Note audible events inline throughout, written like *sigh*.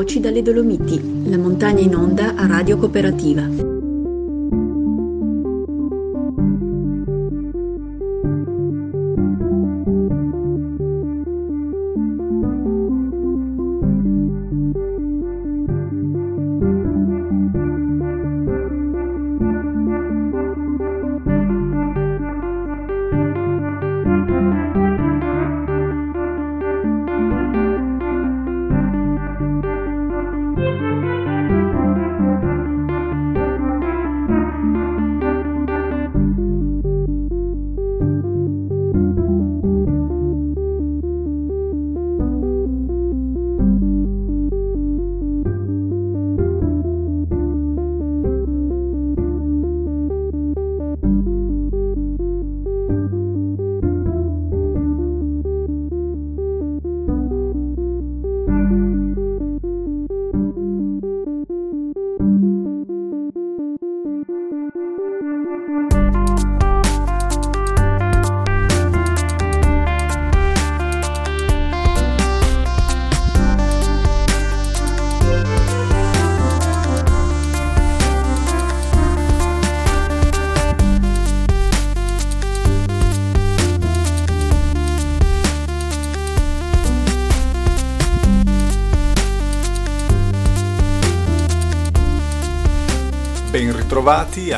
Voci dalle Dolomiti, la montagna in onda a Radio Cooperativa.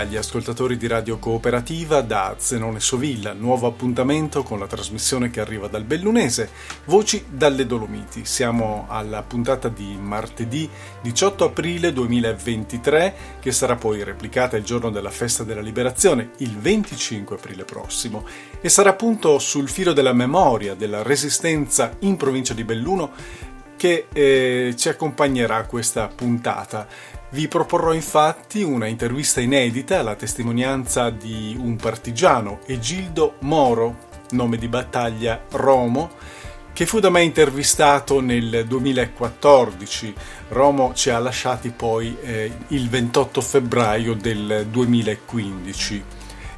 Agli ascoltatori di Radio Cooperativa da Zenone Sovilla, nuovo appuntamento con la trasmissione che arriva dal Bellunese, Voci dalle Dolomiti. Siamo alla puntata di martedì 18 aprile 2023 che sarà poi replicata il giorno della festa della liberazione, il 25 aprile prossimo, e sarà appunto sul filo della memoria della resistenza in provincia di Belluno che eh, ci accompagnerà questa puntata. Vi proporrò infatti una intervista inedita alla testimonianza di un partigiano, Egildo Moro, nome di battaglia Romo, che fu da me intervistato nel 2014. Romo ci ha lasciati poi eh, il 28 febbraio del 2015.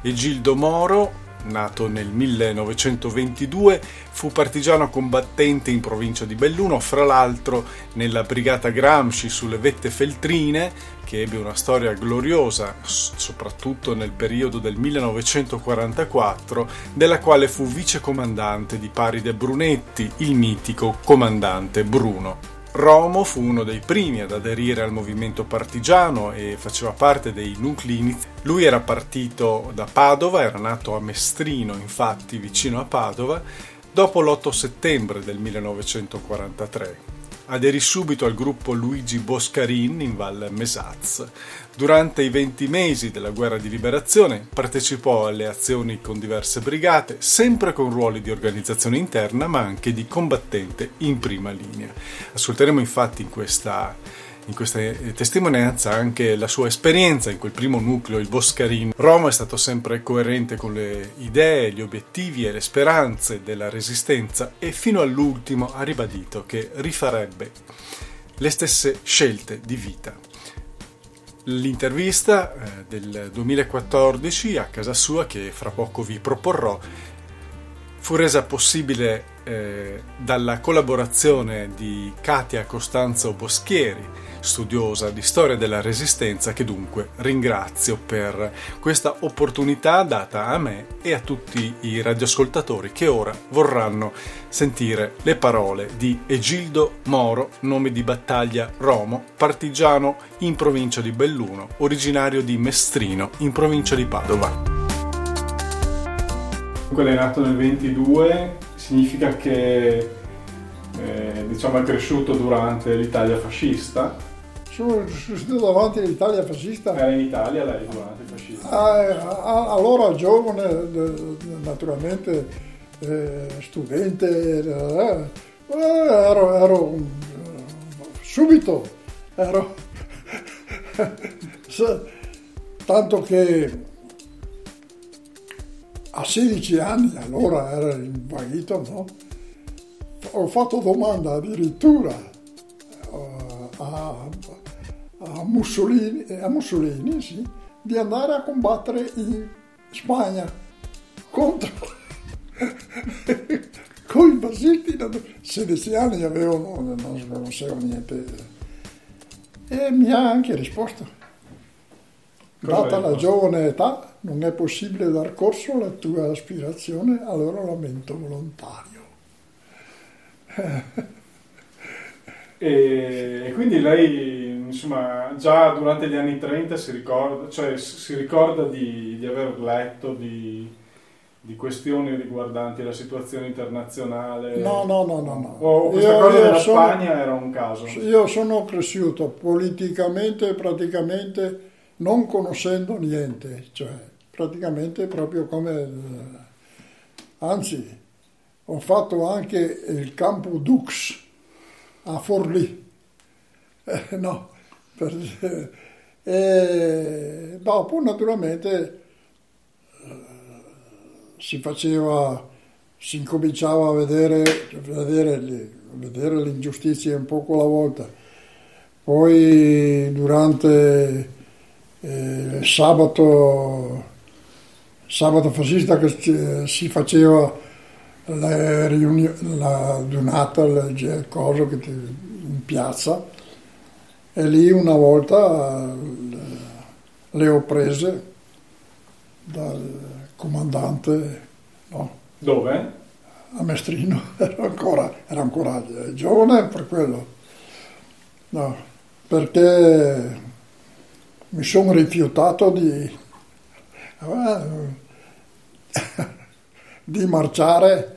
Egildo Moro nato nel 1922, fu partigiano combattente in provincia di Belluno, fra l'altro nella brigata Gramsci sulle vette feltrine, che ebbe una storia gloriosa, soprattutto nel periodo del 1944, della quale fu vicecomandante di Paride Brunetti, il mitico comandante Bruno. Romo fu uno dei primi ad aderire al movimento partigiano e faceva parte dei nuclei iniziali. Lui era partito da Padova, era nato a Mestrino, infatti vicino a Padova, dopo l'8 settembre del 1943 aderì subito al gruppo Luigi Boscarin in Val Mesaz. Durante i 20 mesi della guerra di liberazione partecipò alle azioni con diverse brigate, sempre con ruoli di organizzazione interna ma anche di combattente in prima linea. Ascolteremo infatti in questa in questa eh, testimonianza anche la sua esperienza in quel primo nucleo, il Boscarin. Roma è stato sempre coerente con le idee, gli obiettivi e le speranze della resistenza e fino all'ultimo ha ribadito che rifarebbe le stesse scelte di vita. L'intervista eh, del 2014 a casa sua, che fra poco vi proporrò, fu resa possibile eh, dalla collaborazione di Katia Costanzo Boschieri, studiosa di storia della resistenza che dunque ringrazio per questa opportunità data a me e a tutti i radioascoltatori che ora vorranno sentire le parole di Egildo Moro, nome di battaglia Romo, partigiano in provincia di Belluno, originario di Mestrino in provincia di Padova. Dunque è nato nel 22, significa che eh, diciamo, è cresciuto durante l'Italia fascista sono stato davanti all'Italia fascista. Era in Italia lei durante il fascismo? Ah, allora giovane, naturalmente eh, studente, eh, ero, ero, subito, ero, *laughs* tanto che a 16 anni, allora ero invaghito, no? ho fatto domanda addirittura a, a Mussolini, a Mussolini sì, di andare a combattere in Spagna contro con i basilisti. 16 anni avevo, non, sapevo niente E mi ha anche risposto. Cosa Data la giovane età, non è possibile dar corso alla tua aspirazione, allora lamento volontario. *laughs* E quindi lei, insomma, già durante gli anni 30 si ricorda, cioè, si ricorda di, di aver letto di, di questioni riguardanti la situazione internazionale? No, no, no, no, no. O questa Io- cosa io della sono- Spagna era un caso? Io sono cresciuto politicamente praticamente non conoscendo niente, cioè praticamente proprio come... eh, Anzi, ho fatto anche il campo Dux a Forlì. Eh, no, per- e dopo naturalmente eh, si faceva, si incominciava a vedere, vedere, vedere le ingiustizie un poco alla volta. Poi durante eh, sabato, sabato fascista che si faceva la, riuni- la donata, il coso che ti- in piazza. E lì una volta eh, le ho prese dal comandante no, Dove? a Mestrino, *laughs* ero ancora, ero ancora giovane per quello, no, perché mi sono rifiutato di, *laughs* di marciare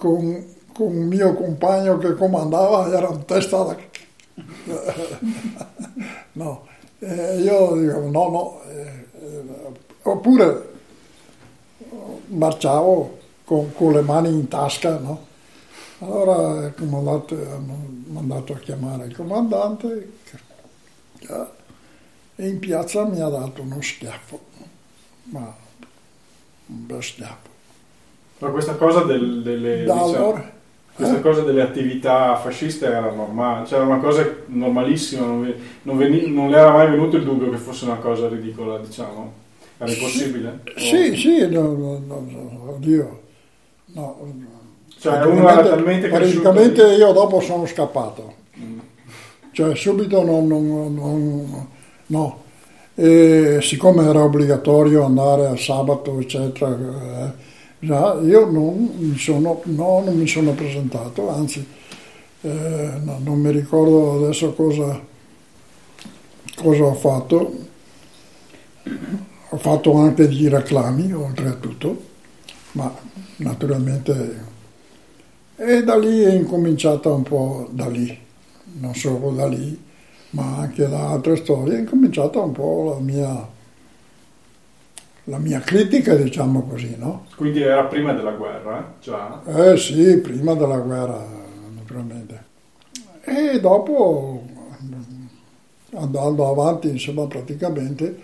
con, con un mio compagno che comandava, era un testa da... *laughs* no, eh, io dico no, no, eh, eh, oppure marciavo con, con le mani in tasca, no? Allora il comandante hanno mandato a chiamare il comandante e in piazza mi ha dato uno schiaffo, ma un bel schiaffo. Ma questa cosa del- delle, diciamo, questa eh? cosa delle attività fasciste era normale, cioè era una cosa normalissima, non, non veni- non le era mai venuto il dubbio che fosse una cosa ridicola, diciamo. Era impossibile? Sì, sì, no, no, no, oddio. No, Cioè, cresciuto... praticamente io dopo sono scappato. Mm. Cioè subito non, non- non- no. E siccome era obbligatorio andare a sabato, eccetera, eh, già io non mi sono, no, non mi sono presentato, anzi eh, no, non mi ricordo adesso cosa, cosa ho fatto. Ho fatto anche dei reclami, oltre a tutto, ma naturalmente... E da lì è incominciata un po' da lì, non solo da lì, ma anche da altre storie, è incominciata un po' la mia, la mia critica, diciamo così, no? Quindi era prima della guerra, già? Eh sì, prima della guerra, naturalmente. E dopo, andando avanti, insomma, praticamente,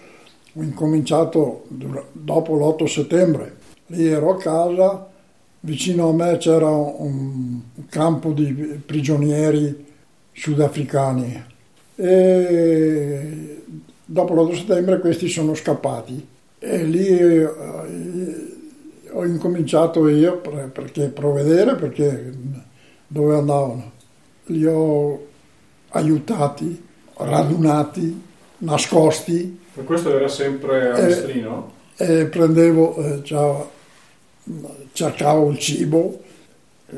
ho incominciato dopo l'8 settembre. Lì ero a casa, vicino a me c'era un, un campo di prigionieri sudafricani e dopo l'8 settembre questi sono scappati e lì eh, ho incominciato io per- perché provvedere perché dove andavano li ho aiutati radunati nascosti Per questo era sempre a Mestrino? e prendevo eh, già- cercavo il cibo eh,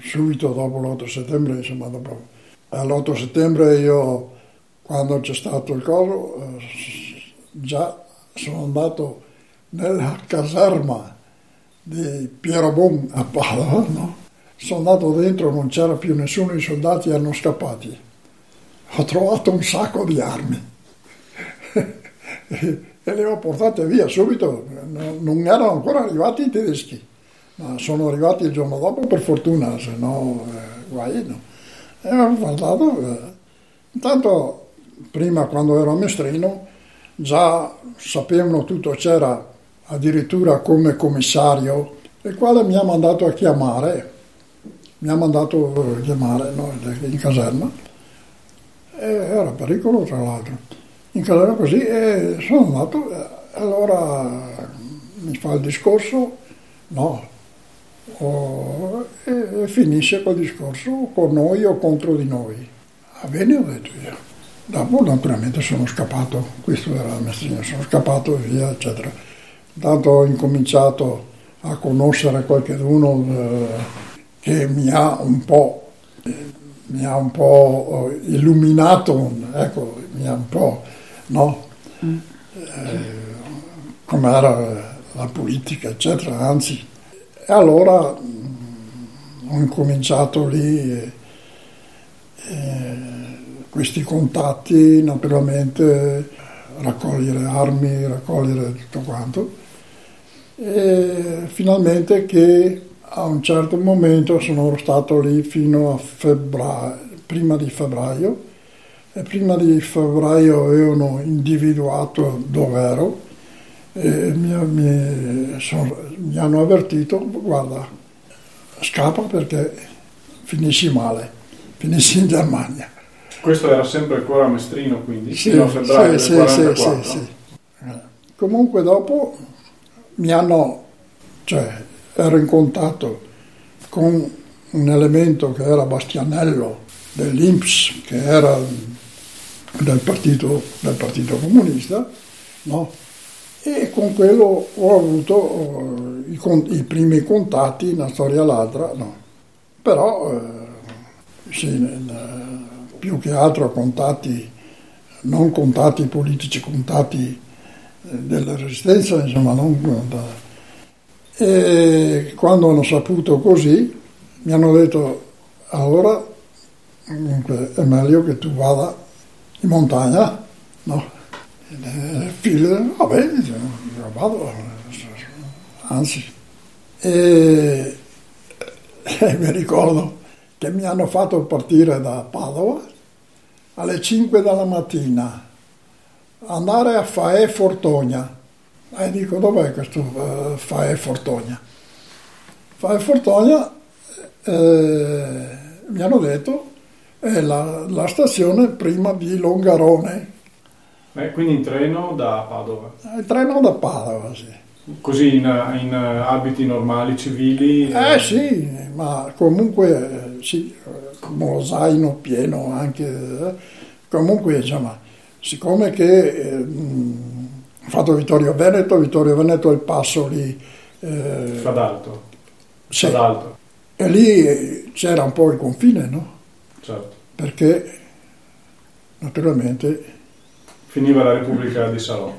subito dopo l'8 settembre insomma dopo all'8 settembre io quando c'è stato il coso eh, già sono andato nella caserma di Piero Bon a Padova no? sono andato dentro non c'era più nessuno i soldati erano scappati ho trovato un sacco di armi *laughs* e le ho portate via subito, no- non erano ancora arrivati i tedeschi, ma sono arrivati il giorno dopo per fortuna, se no eh, guai no. E ho guardato, eh, intanto prima quando ero a Mestrino già sapevano tutto, c'era addirittura come commissario, il quale mi ha mandato a chiamare, mi ha mandato a chiamare no, in caserma, e era pericolo tra l'altro. In caserma così e sono andato allora mi fa il discorso no e finisce quel discorso con noi o contro di noi. Va bene, ho detto io. Dopo naturalmente sono scappato, questo era il mestrino, sono scappato e via, eccetera. Tanto ho incominciato a conoscere qualcuno eh, che mi ha un po', mi ha un po' illuminato, ecco, mi ha un po', no? Mm. Eh, come era la politica, eccetera, anzi. E allora mh, ho incominciato lì e, e questi contatti, naturalmente, raccogliere armi, raccogliere tutto quanto. E finalmente che a un certo momento sono stato lì fino a febbraio, prima di febbraio, e prima di febbraio avevano individuato dove ero e mi, mi, sono, mi hanno avvertito, guarda, scappa perché finisci male, finisci in Germania. Questo era sempre ancora mestrino, quindi sì, fino a febbraio sì, del sì, 44. Sì. Comunque dopo mi hanno, cioè ero in contatto con un elemento che era Bastianello dell'Inps, che era del partito, del partito comunista, no? e con quello ho avuto uh, i, i, primi contatti, una storia l'altra, no. però uh, sì, nel, più che altro contatti, non contatti politici, contatti eh, della resistenza, insomma, non E quando hanno saputo così, mi hanno detto, allora comunque è meglio che tu vada in montagna, no? E figlio, vabbè, vado, anzi. E, e *laughs* mi ricordo che mi hanno fatto partire da Padova alle 5 della mattina, andare a Faè Fortogna. E dico, dov'è questo uh, Faè Fortogna? Faè Fortogna, eh, mi hanno detto, è la, la, stazione prima di Longarone. Beh, quindi in treno da Padova? In treno da Padova, sì. Così in, in abiti normali, civili? Eh, eh sì, ma comunque sì, zaino pieno anche. Comunque, insomma, siccome che eh, ho fatto Vittorio Veneto, Vittorio Veneto è il passo lì. Eh, Fadalto. Sì. Fadalto. E lì c'era un po' il confine, no? Certo. Perché naturalmente... Finiva la Repubblica di Salò.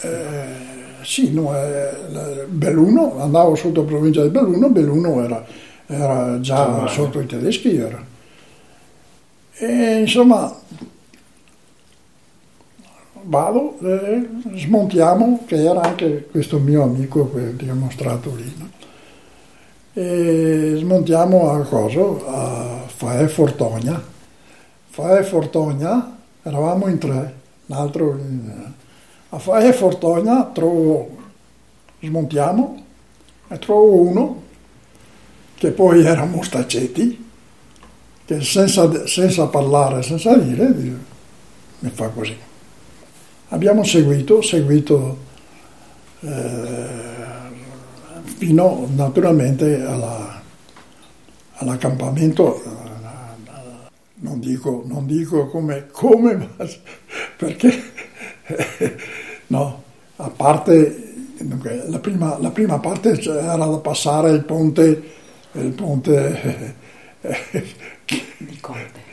Eh, sì, no, eh, Belluno, andavo sotto provincia di Belluno, Belluno era, era già sotto i tedeschi. Era. E insomma, vado, eh, smontiamo, che era anche questo mio amico che ti ho mostrato lì. No? E smontiamo a cosa? A Faè Fortogna. Faè Fortogna, eravamo in tre, un altro... In, a fare Fortogna trovo, smontiamo e trovo uno che poi era Mustacetti, che senza, senza parlare, senza dire, mi fa così. Abbiamo seguito, seguito eh, fino naturalmente alla, all'accampamento, non dico, non dico come, come *laughs* perché *laughs* no, a parte dunque, la, prima, la, prima, parte era da passare il ponte, il ponte il conte.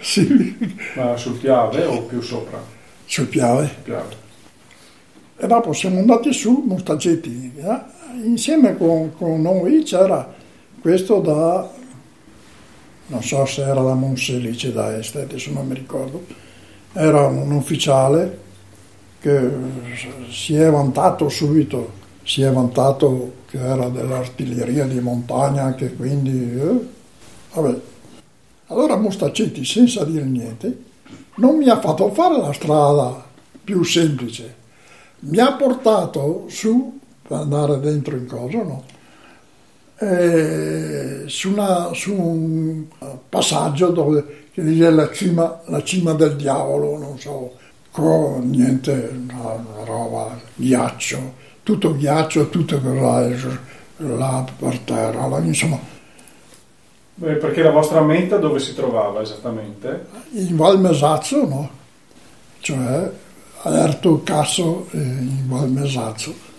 Sì. Ma sul Piave o più sopra? Sul Piave. Piave. E dopo siamo andati su Mustagetti, eh? insieme con, con, noi c'era questo da, non so se era da Monselice da Est, adesso non mi ricordo, era un ufficiale che si è vantato subito, si è vantato che era dell'artiglieria di montagna, che quindi... Eh, vabbè. Allora Mostacetti, senza dire niente, non mi ha fatto fare la strada più semplice, mi ha portato su, per andare dentro in cosa, no? Eh, su, una, su, un passaggio dove che dice la cima, la cima del diavolo, non so, con niente, una roba, ghiaccio, tutto ghiaccio, tutto là, là per terra, là, insomma. Beh, perché la vostra meta dove si trovava esattamente? In Val Mesazzo, no? Cioè Erto Casso eh, in Val Mesazzo.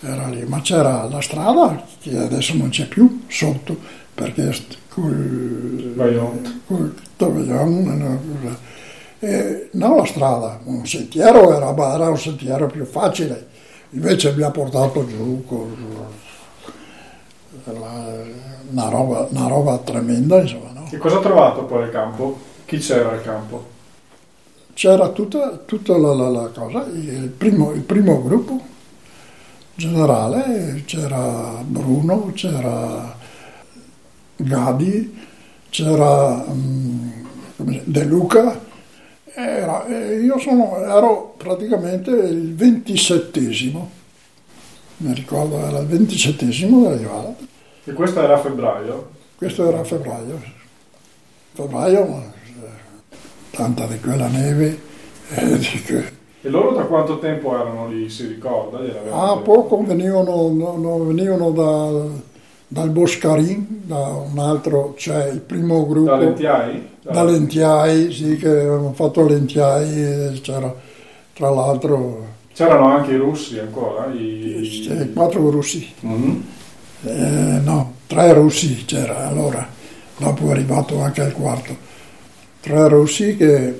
Era lì, ma c'era la strada che adesso non c'è più sotto perché col, Tovaglion, eh, no la strada, un sentiero era, era un sentiero più facile, invece mi ha portato giù con una, roba, una roba tremenda, insomma, no? E cosa ha trovato poi al campo? Chi c'era al campo? C'era tutta, tutta la, la- la cosa, il primo, il primo gruppo generale, c'era Bruno, c'era Gadi, c'era mm, De Luca, era- e io sono- ero praticamente il ventisettesimo, mi ricordo era il ventisettesimo della Ioala. E questo era a febbraio? Questo era a febbraio. Febbraio, eh, tanta di quella neve. *laughs* eh, di que- E loro da quanto tempo erano lì, si ricorda? Ah, poco venivano, no, no, venivano da- dal Boscarin, da un altro, cioè il primo gruppo. Da Lentiai? Da Lentiai, sì, che avevano fatto Lentiai, e c'era tra l'altro C'erano anche i russi ancora? I... quattro russi. Mhm. Eh, no, tre russi c'era allora, dopo è arrivato anche il quarto. Tre russi che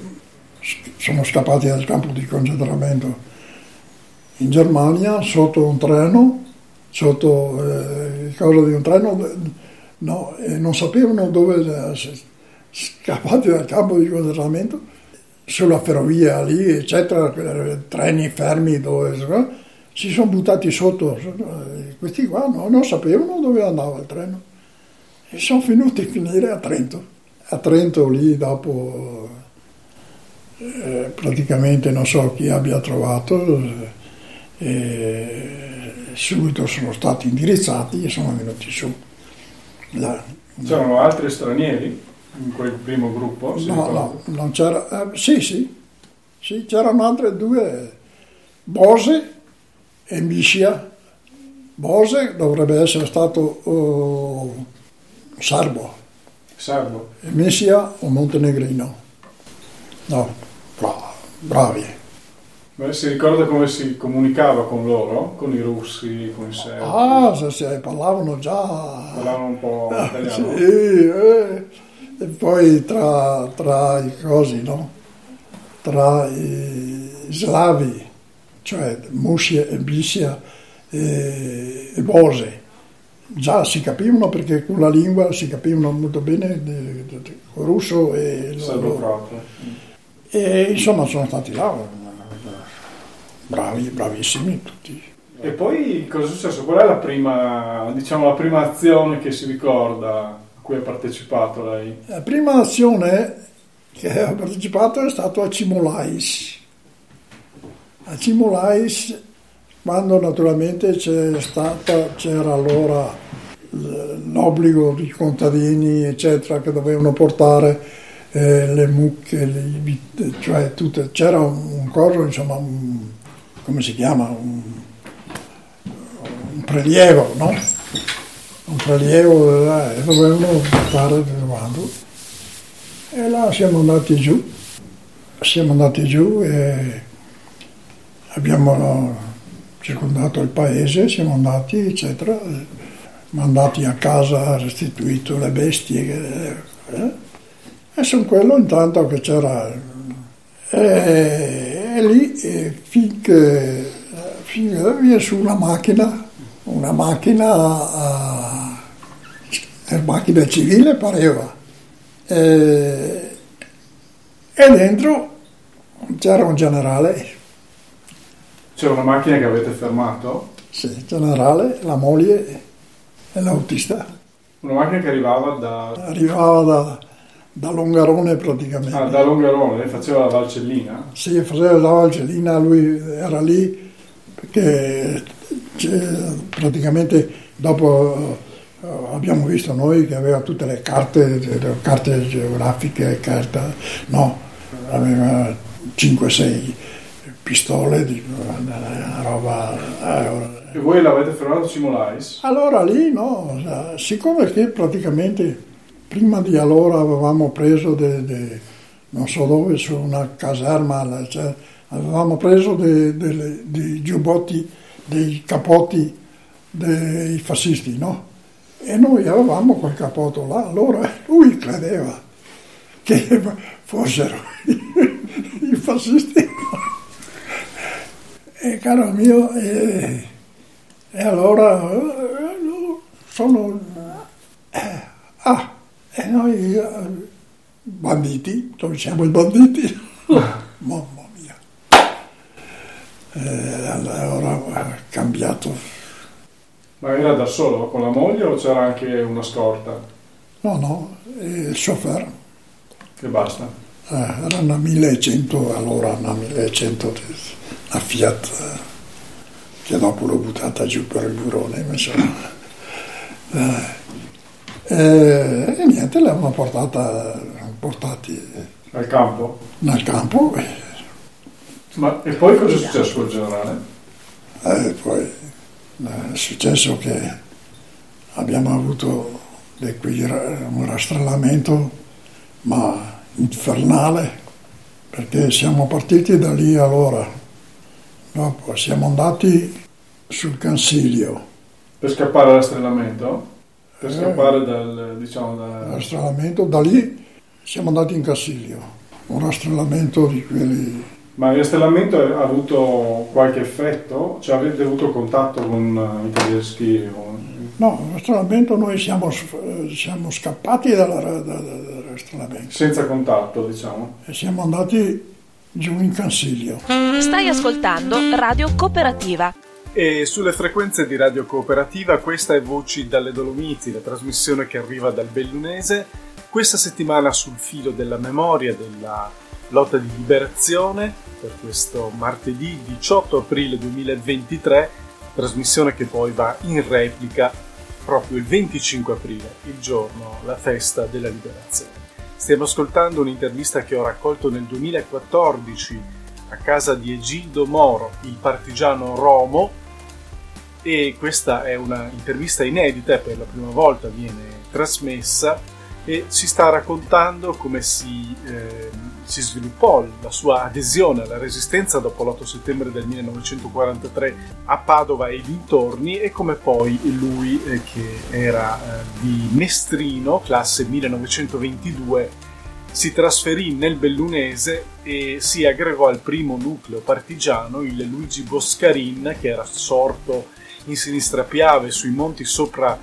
sono scappati dal campo di concentramento in Germania sotto un treno, sotto eh, il coso di un treno, eh, no, e non sapevano dove, eh, scappati dal campo di concentramento, sulla ferrovia lì, eccetera, treni fermi dove si sono buttati sotto, questi qua no, non sapevano dove andava il treno e sono venuti a finire a Trento. A Trento lì dopo eh, praticamente non so chi abbia trovato, eh, subito sono stati indirizzati e sono venuti su. Là. C'erano altri stranieri in quel primo gruppo? si No, ricorda? no, non c'era, eh, sì, sì, sì, c'erano altre due, Bose e Miscia. Bose dovrebbe essere stato oh, serbo Serbo. e Miscia un montenegrino. No, bra- bravi. Beh, si ricorda come si comunicava con loro? Con i russi, con i serbi? Ah, se, se parlavano già... Parlavano un po' Sì, italiano? eh, e poi tra, tra i cosi, no? Tra i slavi, cioè Muscia e Biscia e, e Bose, già si capivano perché con la lingua si capivano molto bene il russo e il proprio. E insomma sono stati là, bravi, bravissimi tutti. E poi cosa è successo? Qual è la prima, diciamo, la prima azione che si ricorda cui ha partecipato lei? La prima azione che ho partecipato è stato a Cimolais. A Cimolais, quando naturalmente c'è stata, c'era allora l'obbligo dei contadini, eccetera, che dovevano portare eh, le mucche, le cioè tutte, c'era un, un coso, insomma, un- come si chiama? Un, un prelievo, no? Un prelievo eh, e dovevano portare quadro. E là siamo andati giù, siamo andati giù e abbiamo circondato il paese, siamo andati, eccetera, e mandati a casa, restituito le bestie. eh, e sono quello intanto che c'era. E, e lì eh, finché, finché viene su una macchina, una macchina, a, una macchina civile pareva. E, e dentro c'era un generale, C'è una macchina che avete fermato? sì, generale, la moglie e l'autista. Una macchina che arrivava da, Arrivava da, da Longarone praticamente. ah, da Longarone, faceva la Valcellina? Sì, faceva la Valcellina, lui era lì perché praticamente dopo eh, abbiamo visto noi che aveva tutte le carte, le carte geografiche, carte, no, aveva 5-6 pistole, una roba... eh, E voi l'avete fermato a Cimolais? allora lì, no, siccome che praticamente prima di allora avevamo preso de, de, non so dove, su una caserma, cioè, avevamo preso dei, dei giubbotti, dei capotti dei fascisti, no? E noi avevamo quel capotto là, allora lui credeva che fossero i fascisti. E caro mio, e, e allora sono... Eh, ah, e noi eh, banditi, noi siamo i banditi. *laughs* Mamma mia. E allora ha cambiato. Ma era da solo con la moglie o c'era anche una scorta? No, no, il chauffeur. Che basta? Eh, era una 1100, allora una 1100, una Fiat, eh, che dopo l'ho buttata giù per il burone, insomma. Eh, e, e niente, l'hanno portata, portati al campo. Nel campo. E, Ma, e poi cosa è successo al generale? E poi è successo che abbiamo avuto un rastrellamento, ma infernale, perché siamo partiti da lì allora. Dopo siamo andati sul Consiglio. Per scappare dal rastrellamento? Per scappare dal, diciamo, da... rastrellamento, da lì siamo andati in Cassiglio, un rastrellamento di quelli... Ma il rastrellamento ha avuto qualche effetto? Cioè avete avuto contatto con i tedeschi? O... No, il rastrellamento noi siamo, siamo scappati dal, dal. Senza contatto, diciamo. E siamo andati giù in Consiglio. Stai ascoltando Radio Cooperativa. E sulle frequenze di Radio Cooperativa questa è Voci dalle Dolomiti, la trasmissione che arriva dal Bellunese, questa settimana sul filo della memoria della lotta di liberazione per questo martedì 18 aprile 2023, trasmissione che poi va in replica proprio il 25 aprile, il giorno, la festa della liberazione. Stiamo ascoltando un'intervista che ho raccolto nel 2014 a casa di Egildo Moro, il partigiano Romo, e questa è una intervista inedita e per la prima volta viene trasmessa e ci sta raccontando come si, eh, si sviluppò la sua adesione alla resistenza dopo l'8 settembre del 1943 a Padova e dintorni e come poi lui eh, che era eh, di Mestrino, classe 1922, si trasferì nel Bellunese e si aggregò al primo nucleo partigiano, il Luigi Boscarin, che era sorto in sinistra Piave sui monti sopra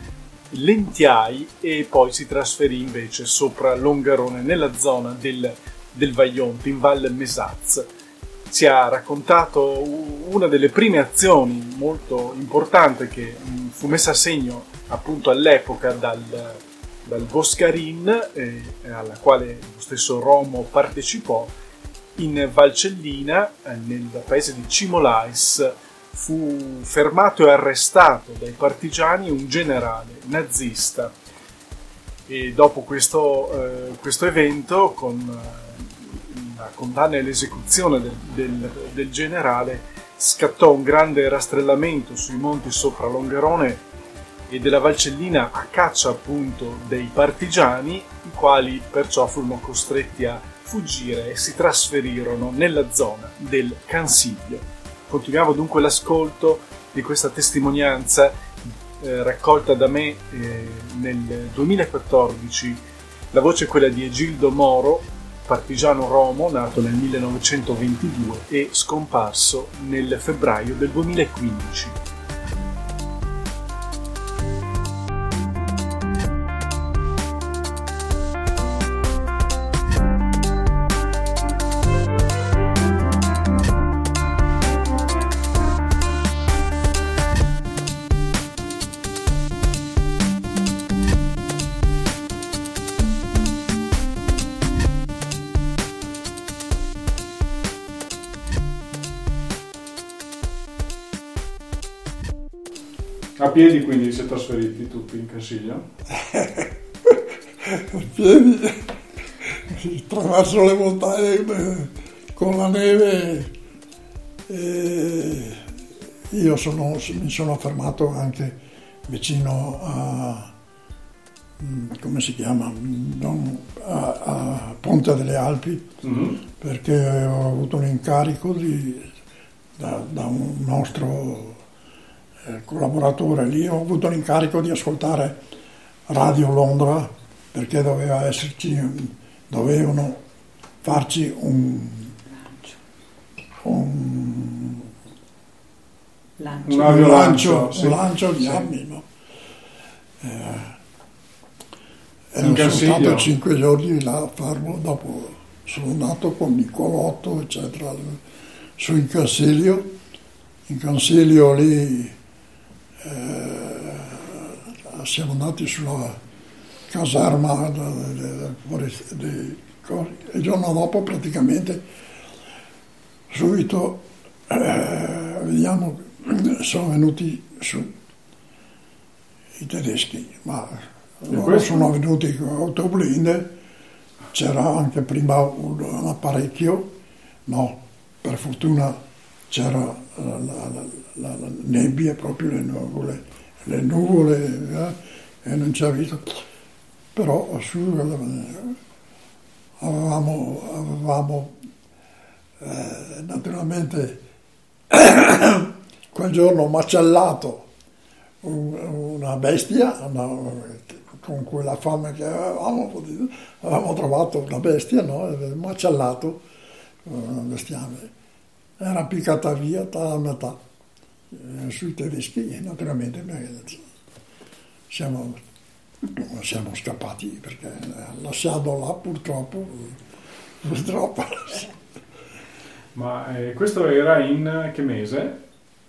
Lentiai e poi si trasferì invece sopra Longarone nella zona del, del Vaionte in Valle Mesaz. Ci ha raccontato una delle prime azioni molto importanti che fu messa a segno appunto all'epoca dal, dal Boscarin, eh, alla quale lo stesso Romo partecipò, in Valcellina, eh, nel paese di Cimolais, fu fermato e arrestato dai partigiani un generale nazista e dopo questo, eh, questo evento con eh, la condanna e l'esecuzione del, del, del, generale scattò un grande rastrellamento sui monti sopra Longarone e della Valcellina a caccia appunto dei partigiani i quali perciò furono costretti a fuggire e si trasferirono nella zona del Cansiglio. Continuiamo dunque l'ascolto di questa testimonianza eh, raccolta da me eh, nel 2014. La voce è quella di Egildo Moro, partigiano romo, nato nel 1922 e scomparso nel febbraio del 2015. Piedi quindi si è trasferiti tutti in Consiglio? a *laughs* piedi, attraverso le montagne con la neve. E io sono, mi sono fermato anche vicino a mm, come si chiama, a, a Ponte delle Alpi, Mhm. perché ho avuto un incarico di- da, da un nostro collaboratore lì, ho avuto l'incarico di ascoltare Radio Londra, perché doveva esserci, dovevano farci un, un Lancio. Un un lancio, sì. un lancio di Sì. armi. No? Eh, ero stato cinque giorni là a farlo, dopo sono andato con Nicolotto, eccetera, su in Consiglio. In Consiglio lì eh, siamo andati sulla caserma fuori di- cose. e il giorno dopo praticamente subito eh, vediamo sono venuti su i tedeschi ma loro sono venuti con autoblinde c'era anche prima un, un apparecchio no per fortuna c'era la, la- la- la- la nebbia proprio le nuvole le nuvole eh, e non c'è visto però su eh, avevamo, avevamo eh, naturalmente *coughs* quel giorno macellato un- una bestia una- con quella fame che avevamo, avevamo trovato una bestia, no? Macellato una bestiame. Era piccata via dalla metà eh, sui tedeschi, naturalmente perché siamo, siamo scappati perché eh, lasciato là purtroppo, purtroppo Ma eh, questo era in che mese?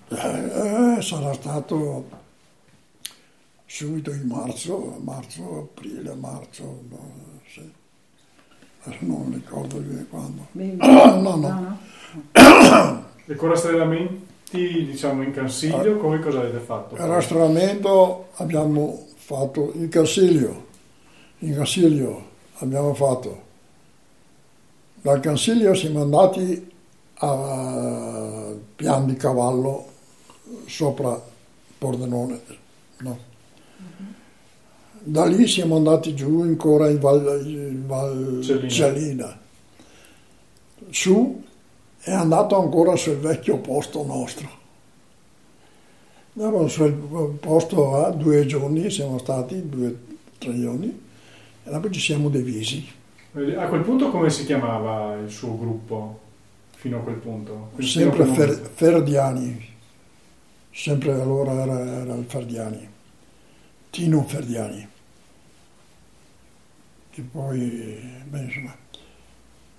Eh, sarà stato subito in marzo, marzo, aprile, marzo, no, sì. Non ricordo bene quando. *coughs* No, no. *coughs* E con rastrellamenti, diciamo, in consiglio, come cosa avete fatto? Il rastreamento abbiamo fatto in Consiglio, in Consiglio abbiamo fatto, dal Consiglio siamo andati a Pian di Cavallo sopra Pordenone, no? Da lì siamo andati giù ancora in Val, in Val. Cellina. Su è andato ancora sul vecchio posto nostro. Andiamo sul posto a due giorni, siamo stati due, tre giorni, e dopo ci siamo divisi. A quel punto come si chiamava il suo gruppo? Fino a quel punto? Quindi Sempre Fer-. Ferdiani, sempre allora era, era il Ferdiani, Tino Ferdiani. Che poi, beh, insomma,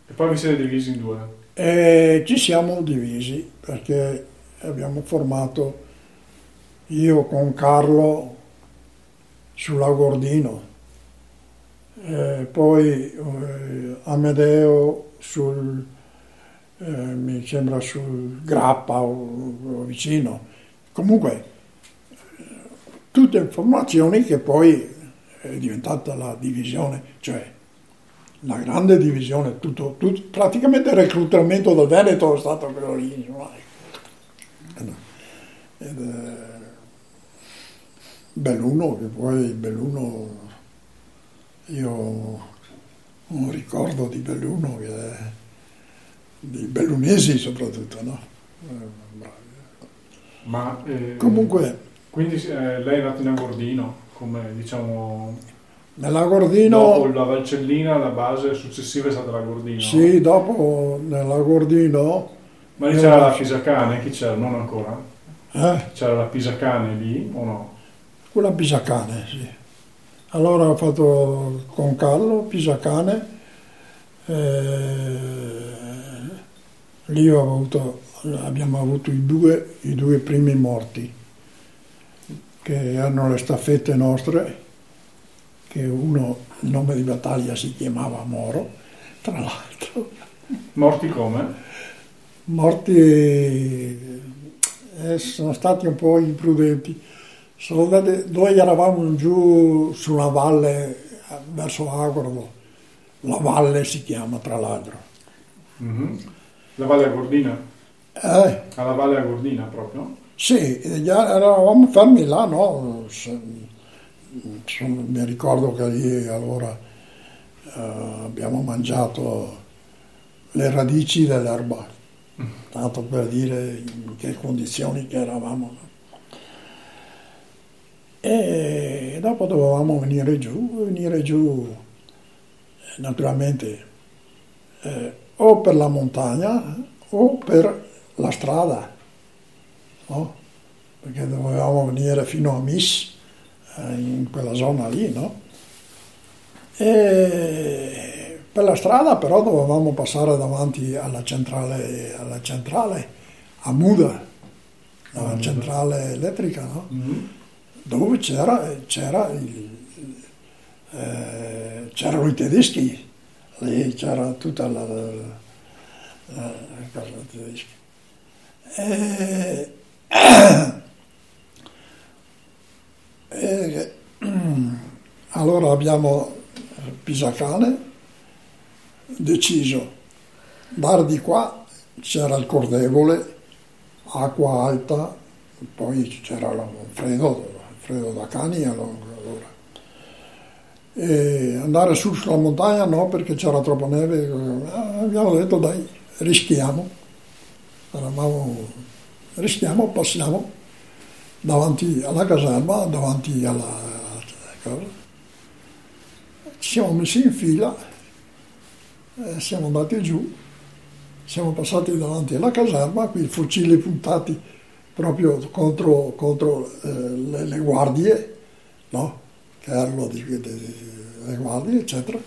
E poi vi siete divisi in due. E ci siamo divisi perché abbiamo formato io con Carlo sulla Gordino, e poi eh, Amedeo sul, eh, mi sembra sul Grappa o, o vicino. Comunque, tutte informazioni che poi è diventata la divisione, cioè la grande divisione, tutto, tutto- praticamente il reclutamento del Veneto è stato quello lì. Belluno, che poi Belluno, io ho un ricordo di Belluno, che è, di bellunesi soprattutto, no? Ma eh, Comunque, quindi eh, lei è nato in Agordino, come diciamo nella dopo Gordino, la Valcellina, la base successiva è stata la Gordino. sì, dopo nella Gordino, Ma lì c'era la Pisacane, chi c'era? Non ancora? eh, C'era la Pisacane lì o no? Quella Pisacane, sì. Allora ho fatto con Carlo Pisacane, eh, lì avuto- abbiamo avuto i due, i due primi morti, che erano le staffette nostre, che uno, il nome di battaglia si chiamava Moro, tra l'altro. Morti come? morti eh, sono stati un po' imprudenti. Andati- noi eravamo giù sulla valle eh, verso Agordo, la valle si chiama tra l'altro. Mhm. La Valle Agordina? Eh, Alla Valle Agordina proprio? sì, e già eravamo fermi là, no? Insomma, mi ricordo che lì allora eh, abbiamo mangiato le radici dell'erba, tanto per dire in che condizioni che eravamo. E dopo dovevamo venire giù, venire giù naturalmente eh, o per la montagna o per la strada, no? perché dovevamo venire fino a Miss, eh, in quella zona lì, no? E per la strada però dovevamo passare davanti alla centrale, alla centrale a Muda, la centrale elettrica, no? Mm-hmm dove c'era, c'era il, eh, c'erano i tedeschi, lì c'era tutta la, la, la cosa tedesca. E, *clears throat* e, *clears throat* allora abbiamo Pisacane deciso, dar di qua c'era il cordevole, acqua alta, poi c'era il freddo Fredo da Cani allora. E andare su sulla montagna no perché c'era troppa neve, eh, abbiamo detto dai, rischiamo, eravamo, rischiamo, passiamo davanti alla caserma, davanti alla cosa. Ci siamo messi in fila, siamo andati giù, siamo passati davanti alla caserma, qui i fucili puntati proprio contro, contro eh, le, le, guardie, no? che erano di, di, di, le guardie, eccetera.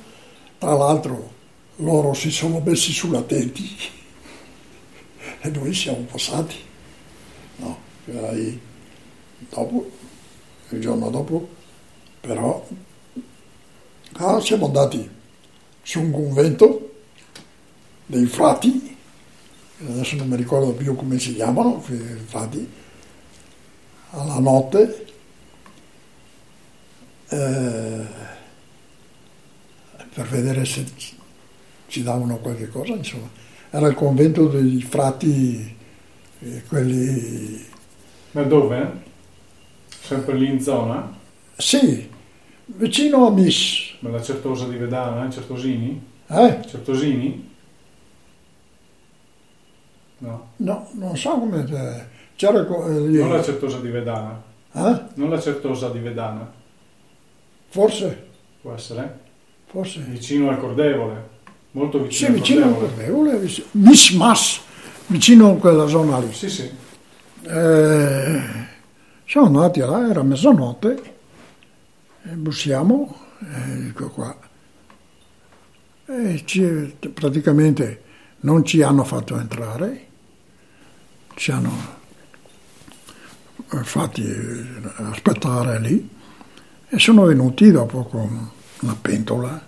Tra l'altro loro si sono messi sulla tenti *laughs* e noi siamo passati. No, Poi, dopo, il giorno dopo, però, ah, siamo andati su un convento dei frati adesso non mi ricordo più come si chiamano, infatti, alla notte eh, per vedere se ci davano qualche cosa, insomma. Era il convento dei frati, eh, quelli... Ma dove? Sempre lì in zona? Sì, vicino a Mis. Ma la Certosa di Vedana, Certosini? Eh? Certosini? No. No, non so come... C'era... Eh, lì. Non la Certosa di Vedana. Eh? Non la Certosa di Vedana. Forse. Può essere? Forse. Vicino al Cordevole. Molto vicino sì, al vicino Cordevole. al Cordevole. Vicino, Mismas, vicino a quella zona lì. Sì, sì. Eh, siamo andati là, era mezzanotte, e bussiamo, ecco qua. E ci, praticamente non ci hanno fatto entrare, ci hanno eh, fatti eh, aspettare lì e sono venuti dopo con una pentola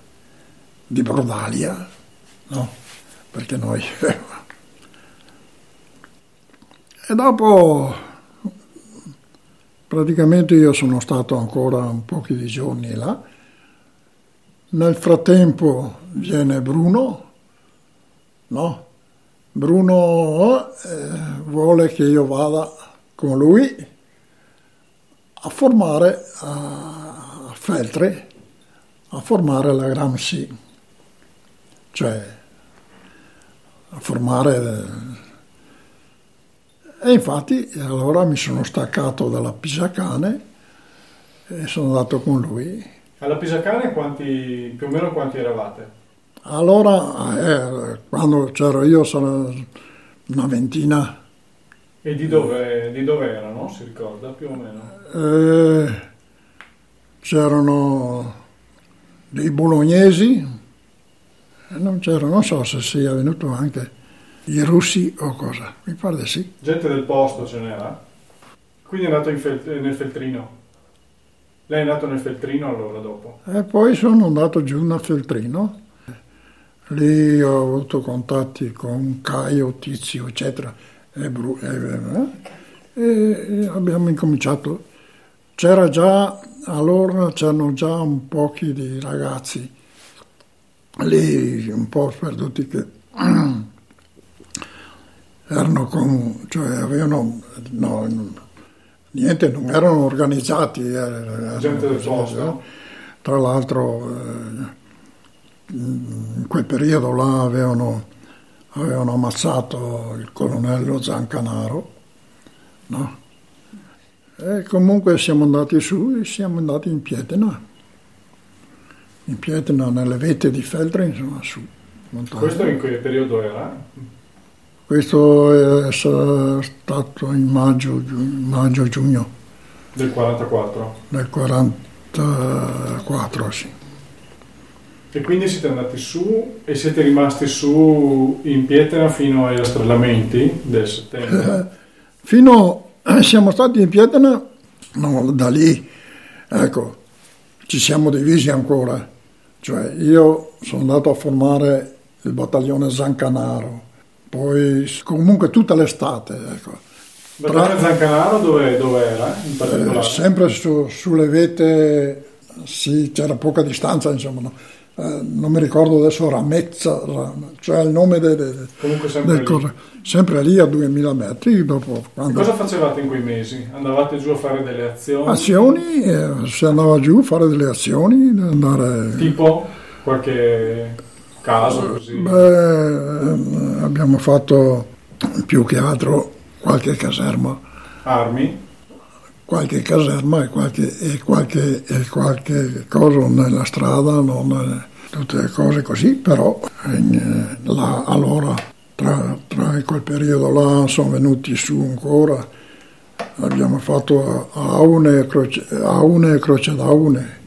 di brodalia, no? Perché noi... *laughs* e dopo praticamente io sono stato ancora un pochi di giorni là. Nel frattempo viene Bruno, no? Bruno eh, vuole che io vada con lui a formare a Feltre, a formare la Gramsci, cioè a formare... E infatti allora mi sono staccato dalla Pisacane e sono andato con lui. Alla Pisacane quanti, più o meno quanti eravate? Allora, eh, quando c'ero io, sono una ventina. E di dove, di dove erano, si ricorda più o meno? Eh, c'erano dei bolognesi, non c'era, non so se sia venuto anche i russi o cosa, mi pare di sì. Gente del posto ce n'era? Quindi è andato fel- nel Feltrino? Lei è andato nel Feltrino allora dopo? E poi sono andato giù nel Feltrino Lì ho avuto contatti con Caio, Tizio, eccetera, e, Bru- e, e abbiamo incominciato. C'era già, allora c'erano già un pochi di ragazzi lì un po' sperduti che *clears throat* erano con, cioè avevano, no, niente, non erano organizzati. Erano, Gente del posto. eh. Tra l'altro eh, in quel periodo là avevano, avevano ammazzato il colonnello Zancanaro, no? E comunque siamo andati su e siamo andati in Pietena, in Pietena nelle vette di Feltre, insomma, su. montagna. Questo in che periodo era? Questo è stato in maggio, maggio giugno Del 44. del 44, sì. E quindi siete andati su e siete rimasti su in Pietera fino ai rastrellamenti del settembre. *laughs* Fino siamo stati in Pietena, no, da lì, ecco, ci siamo divisi ancora. Cioè, io sono andato a formare il battaglione Zancanaro, poi comunque tutta l'estate, ecco. Battaglione Zancanaro dove, dove era in Eh, sempre su- sulle vette, sì, c'era poca distanza, insomma, no. Eh, non mi ricordo adesso Ramezza, Ra- cioè il nome de- de- Comunque sempre del lì. corre- sempre lì a 2000 metri, dopo quando... Cosa facevate in quei mesi? Andavate giù a fare delle azioni? Azioni, eh, si andava giù a fare delle azioni, andare... Tipo qualche caso così? Beh, ehm, abbiamo fatto più che altro qualche caserma, Armi? qualche caserma e qualche, e qualche, e qualche cosa nella strada, non, tutte cose così, però eh, là, allora tra, tra quel periodo là sono venuti su ancora, abbiamo fatto Aune, Croce, Aune e Croce d'Aune.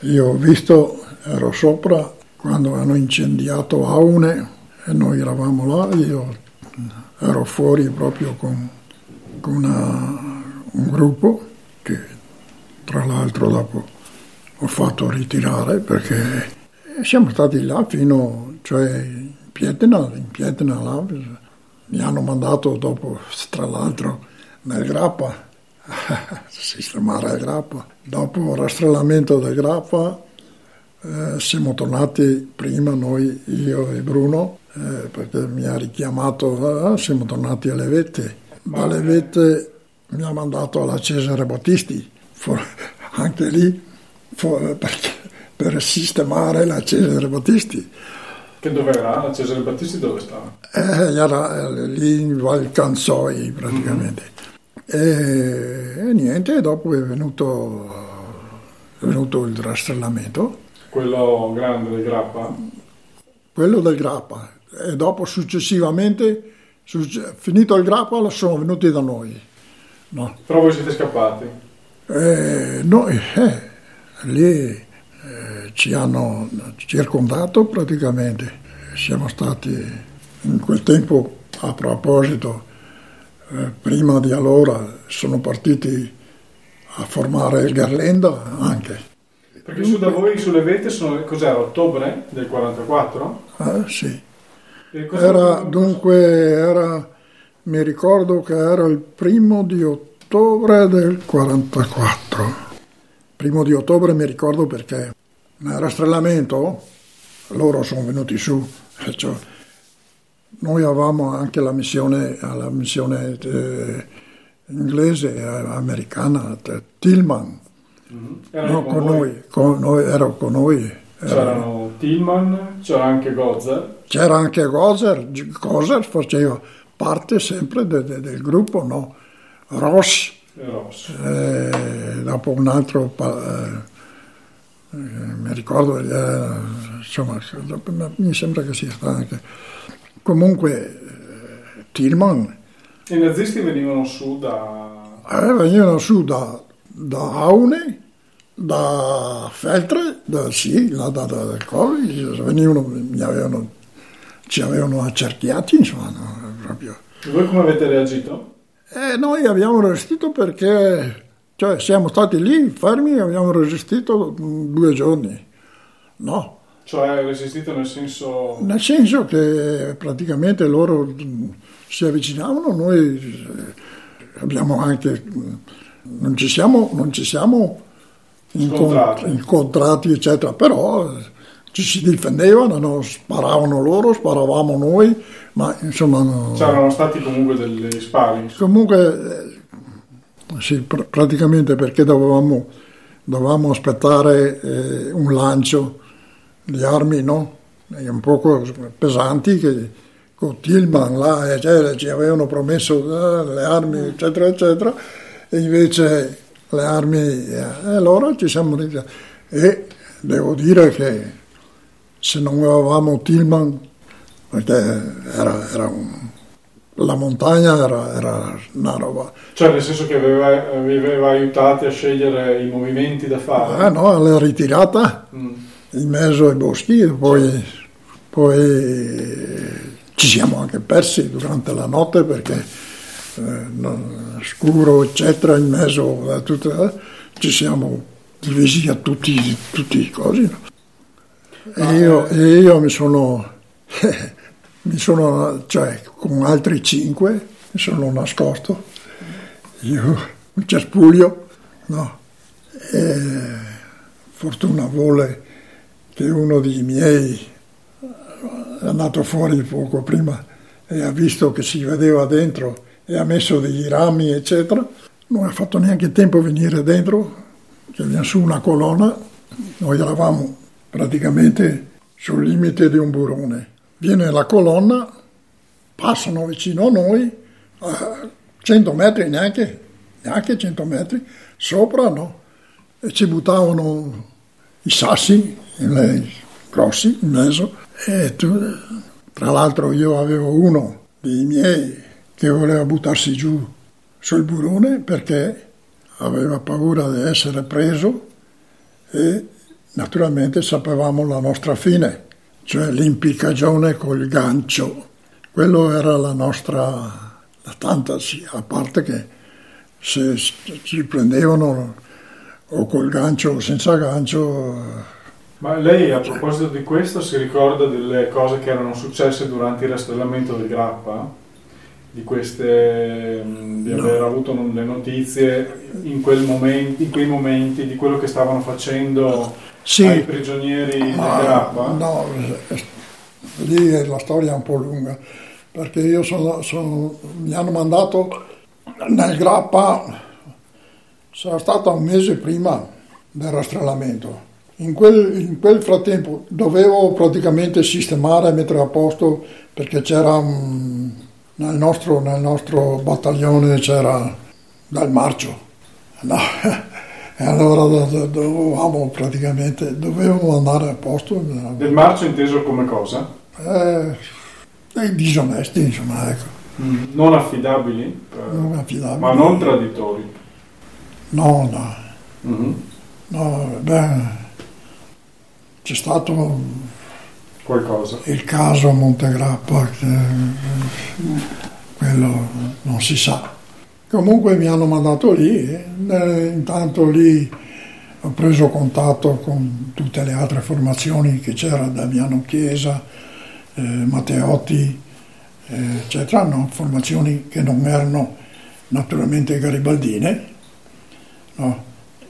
Io ho visto, ero sopra quando hanno incendiato Aune e noi eravamo là, io ero fuori proprio con, con una- un gruppo che tra l'altro dopo ho fatto ritirare perché siamo stati là fino, cioè in Pietena, in Pietena là, mi hanno mandato dopo, tra l'altro, nel Grappa, *laughs* sistemare il Grappa. Dopo il rastrellamento del Grappa eh, siamo tornati prima noi, io e Bruno, eh, perché mi ha richiamato, ah, siamo tornati alle vette. Dalle vette mi ha mandato alla Cesare Battisti, for- *laughs* anche lì for- perché- per sistemare la Cesare Battisti. Che dove era? La Cesare Battisti dove stava? Eh, era eh, lì in Val Canzoi praticamente. E, e niente, dopo è venuto, è venuto il rastrellamento, Quello grande del Grappa? quello del Grappa. E dopo successivamente, succe- finito il Grappa, sono venuti da noi. No. Però voi siete scappati. E noi eh, lì eh, ci hanno circondato praticamente. Siamo stati in quel tempo, a proposito, eh, prima di allora sono partiti a formare il Garlenda anche. Perché su da voi sulle vette sono, cos'era, ottobre del 44? Eh, sì. E cosa- Era dunque, era, mi ricordo che era il primo di ottobre del 44. Primo di ottobre mi ricordo perché nel rastrellamento loro sono venuti su. cioè, noi avevamo anche la missione, la missione eh, inglese, americana, Tillman, Erano no, con noi, con noi, ero con noi. ero- C'erano Tillman, c'era anche Gozer. C'era anche Gozer, Gozer faceva parte sempre de- de- del gruppo, no? Ross, e Ross. eh, dopo un altro, eh, eh, mi ricordo, eh, insomma, mi sembra che sia stato anche. Comunque, eh, Tillman I nazisti venivano su da... eh, venivano su da, da Aune, da Feltre, da, sì, da, da, dal Colle, venivano, mi avevano, ci avevano accerchiati, insomma, no, proprio. E voi come avete reagito? E noi abbiamo resistito perché cioè, siamo stati lì fermi e abbiamo resistito due giorni. No, Cioè resistito nel senso... nel senso che praticamente loro si avvicinavano, noi eh, abbiamo anche... Non ci siamo, non ci siamo incon- Scontrati. incontrati, eccetera, però eh, ci si difendevano, no? sparavano loro, sparavamo noi, ma insomma... no- C'erano stati comunque degli spari. Comunque eh, Sì, pr- praticamente perché dovevamo, dovevamo aspettare eh, un lancio di armi, no? E un poco pesanti che con Tillman là eccetera, ci avevano promesso eh, le armi eccetera eccetera invece le armi eh, e allora ci siamo ritrovati e devo dire che se non avevamo Tillman perché era, era un, la montagna era, era, una roba cioè nel senso che aveva, aveva aiutati a scegliere i movimenti da fare eh no, la ritirata mm. in mezzo ai boschi e poi, poi ci siamo anche persi durante la notte perché eh, scuro eccetera in mezzo a tutto eh, ci siamo divisi a tutti, tutti i cosi no? e, io, e io mi sono *laughs* mi sono cioè con altri cinque mi sono nascosto. Io un cespuglio no? E fortuna vuole che uno dei miei è andato fuori poco prima e ha visto che si vedeva dentro e ha messo dei rami, eccetera. Non ha fatto neanche tempo a venire dentro, che viene su una colonna. Noi eravamo praticamente sul limite di un burone. Viene la colonna, passano vicino a noi, a 100 metri neanche, neanche 100 metri, sopra no, e ci buttavano i sassi, grossi, in mezzo, e tu, tra l'altro io avevo uno dei miei che voleva buttarsi giù sul burone perché aveva paura di essere preso e naturalmente sapevamo la nostra fine, cioè l'impiccagione col gancio. Quello era la nostra la tanta, sì, a parte che se ci prendevano o col gancio o senza gancio ma lei a proposito di questo si ricorda delle cose che erano successe durante il rastrellamento del Grappa? Di, queste, mm, di aver no. avuto le notizie in, quel momento, in, quei momenti di quello che stavano facendo sì, ai prigionieri del Grappa? No, lì la storia è un po' lunga perché io sono, sono, mi hanno mandato nel Grappa, sarà stato un mese prima del rastrellamento in quel, in quel, frattempo dovevo praticamente sistemare e mettere a posto perché c'era un, nel, nostro, nel nostro battaglione c'era dal marcio. No. E allora dovevamo praticamente dovevamo andare a posto. Del marcio inteso come cosa? Eh, dei disonesti, insomma, ecco. Mm, non affidabili? Non affidabili. Ma non traditori? No, no. Mm-hmm. No, beh c'è stato qualcosa. Il caso Montegrappa, quello non si sa. Comunque mi hanno mandato lì, e intanto lì ho preso contatto con tutte le altre formazioni che c'era, Damiano Chiesa, eh, Matteotti, eh, eccetera, no? formazioni che non erano naturalmente garibaldine. No?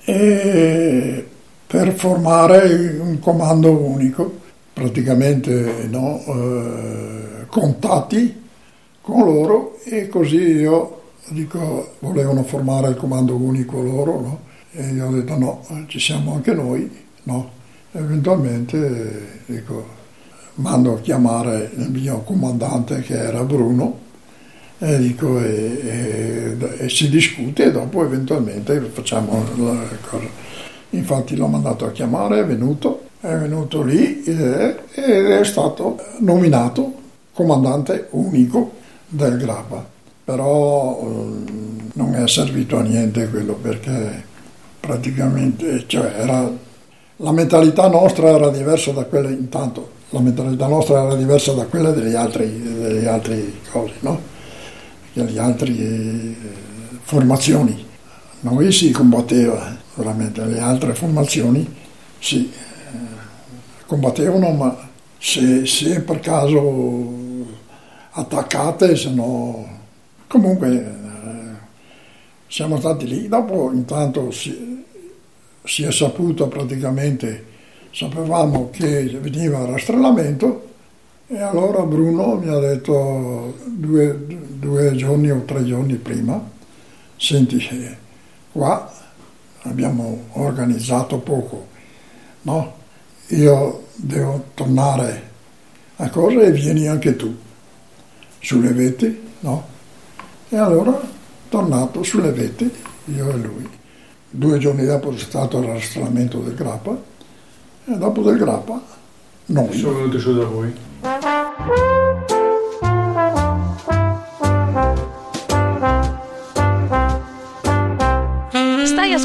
E per formare un comando unico, praticamente no, eh, contatti con loro e così io dico, volevano formare il comando unico loro no? e io ho detto no, ci siamo anche noi, no? eventualmente dico, mando a chiamare il mio comandante che era Bruno e, dico, e, e, e si discute e dopo eventualmente facciamo la cosa. Infatti l'ho mandato a chiamare, è venuto, è venuto lì ed è stato nominato comandante unico del Grappa. Però eh, non è servito a niente quello perché praticamente cioè era, la mentalità nostra era diversa da quella intanto la mentalità nostra era diversa da quella degli altri, degli altri cosi, no? degli altri eh, formazioni. Noi si combatteva veramente le altre formazioni eh, combattevano, ma se, se, per caso attaccate, se no... Comunque eh, siamo stati lì, dopo intanto si, si è saputo praticamente, sapevamo che veniva il rastrellamento e allora Bruno mi ha detto due, due giorni o tre giorni prima, senti qua abbiamo organizzato poco, no? Io devo tornare a cosa e vieni anche tu sulle veti, no? E allora tornato sulle veti, io e lui. Due giorni dopo c'è stato il rastrellamento del Grappa e dopo del Grappa noi. Sono venuti su da voi.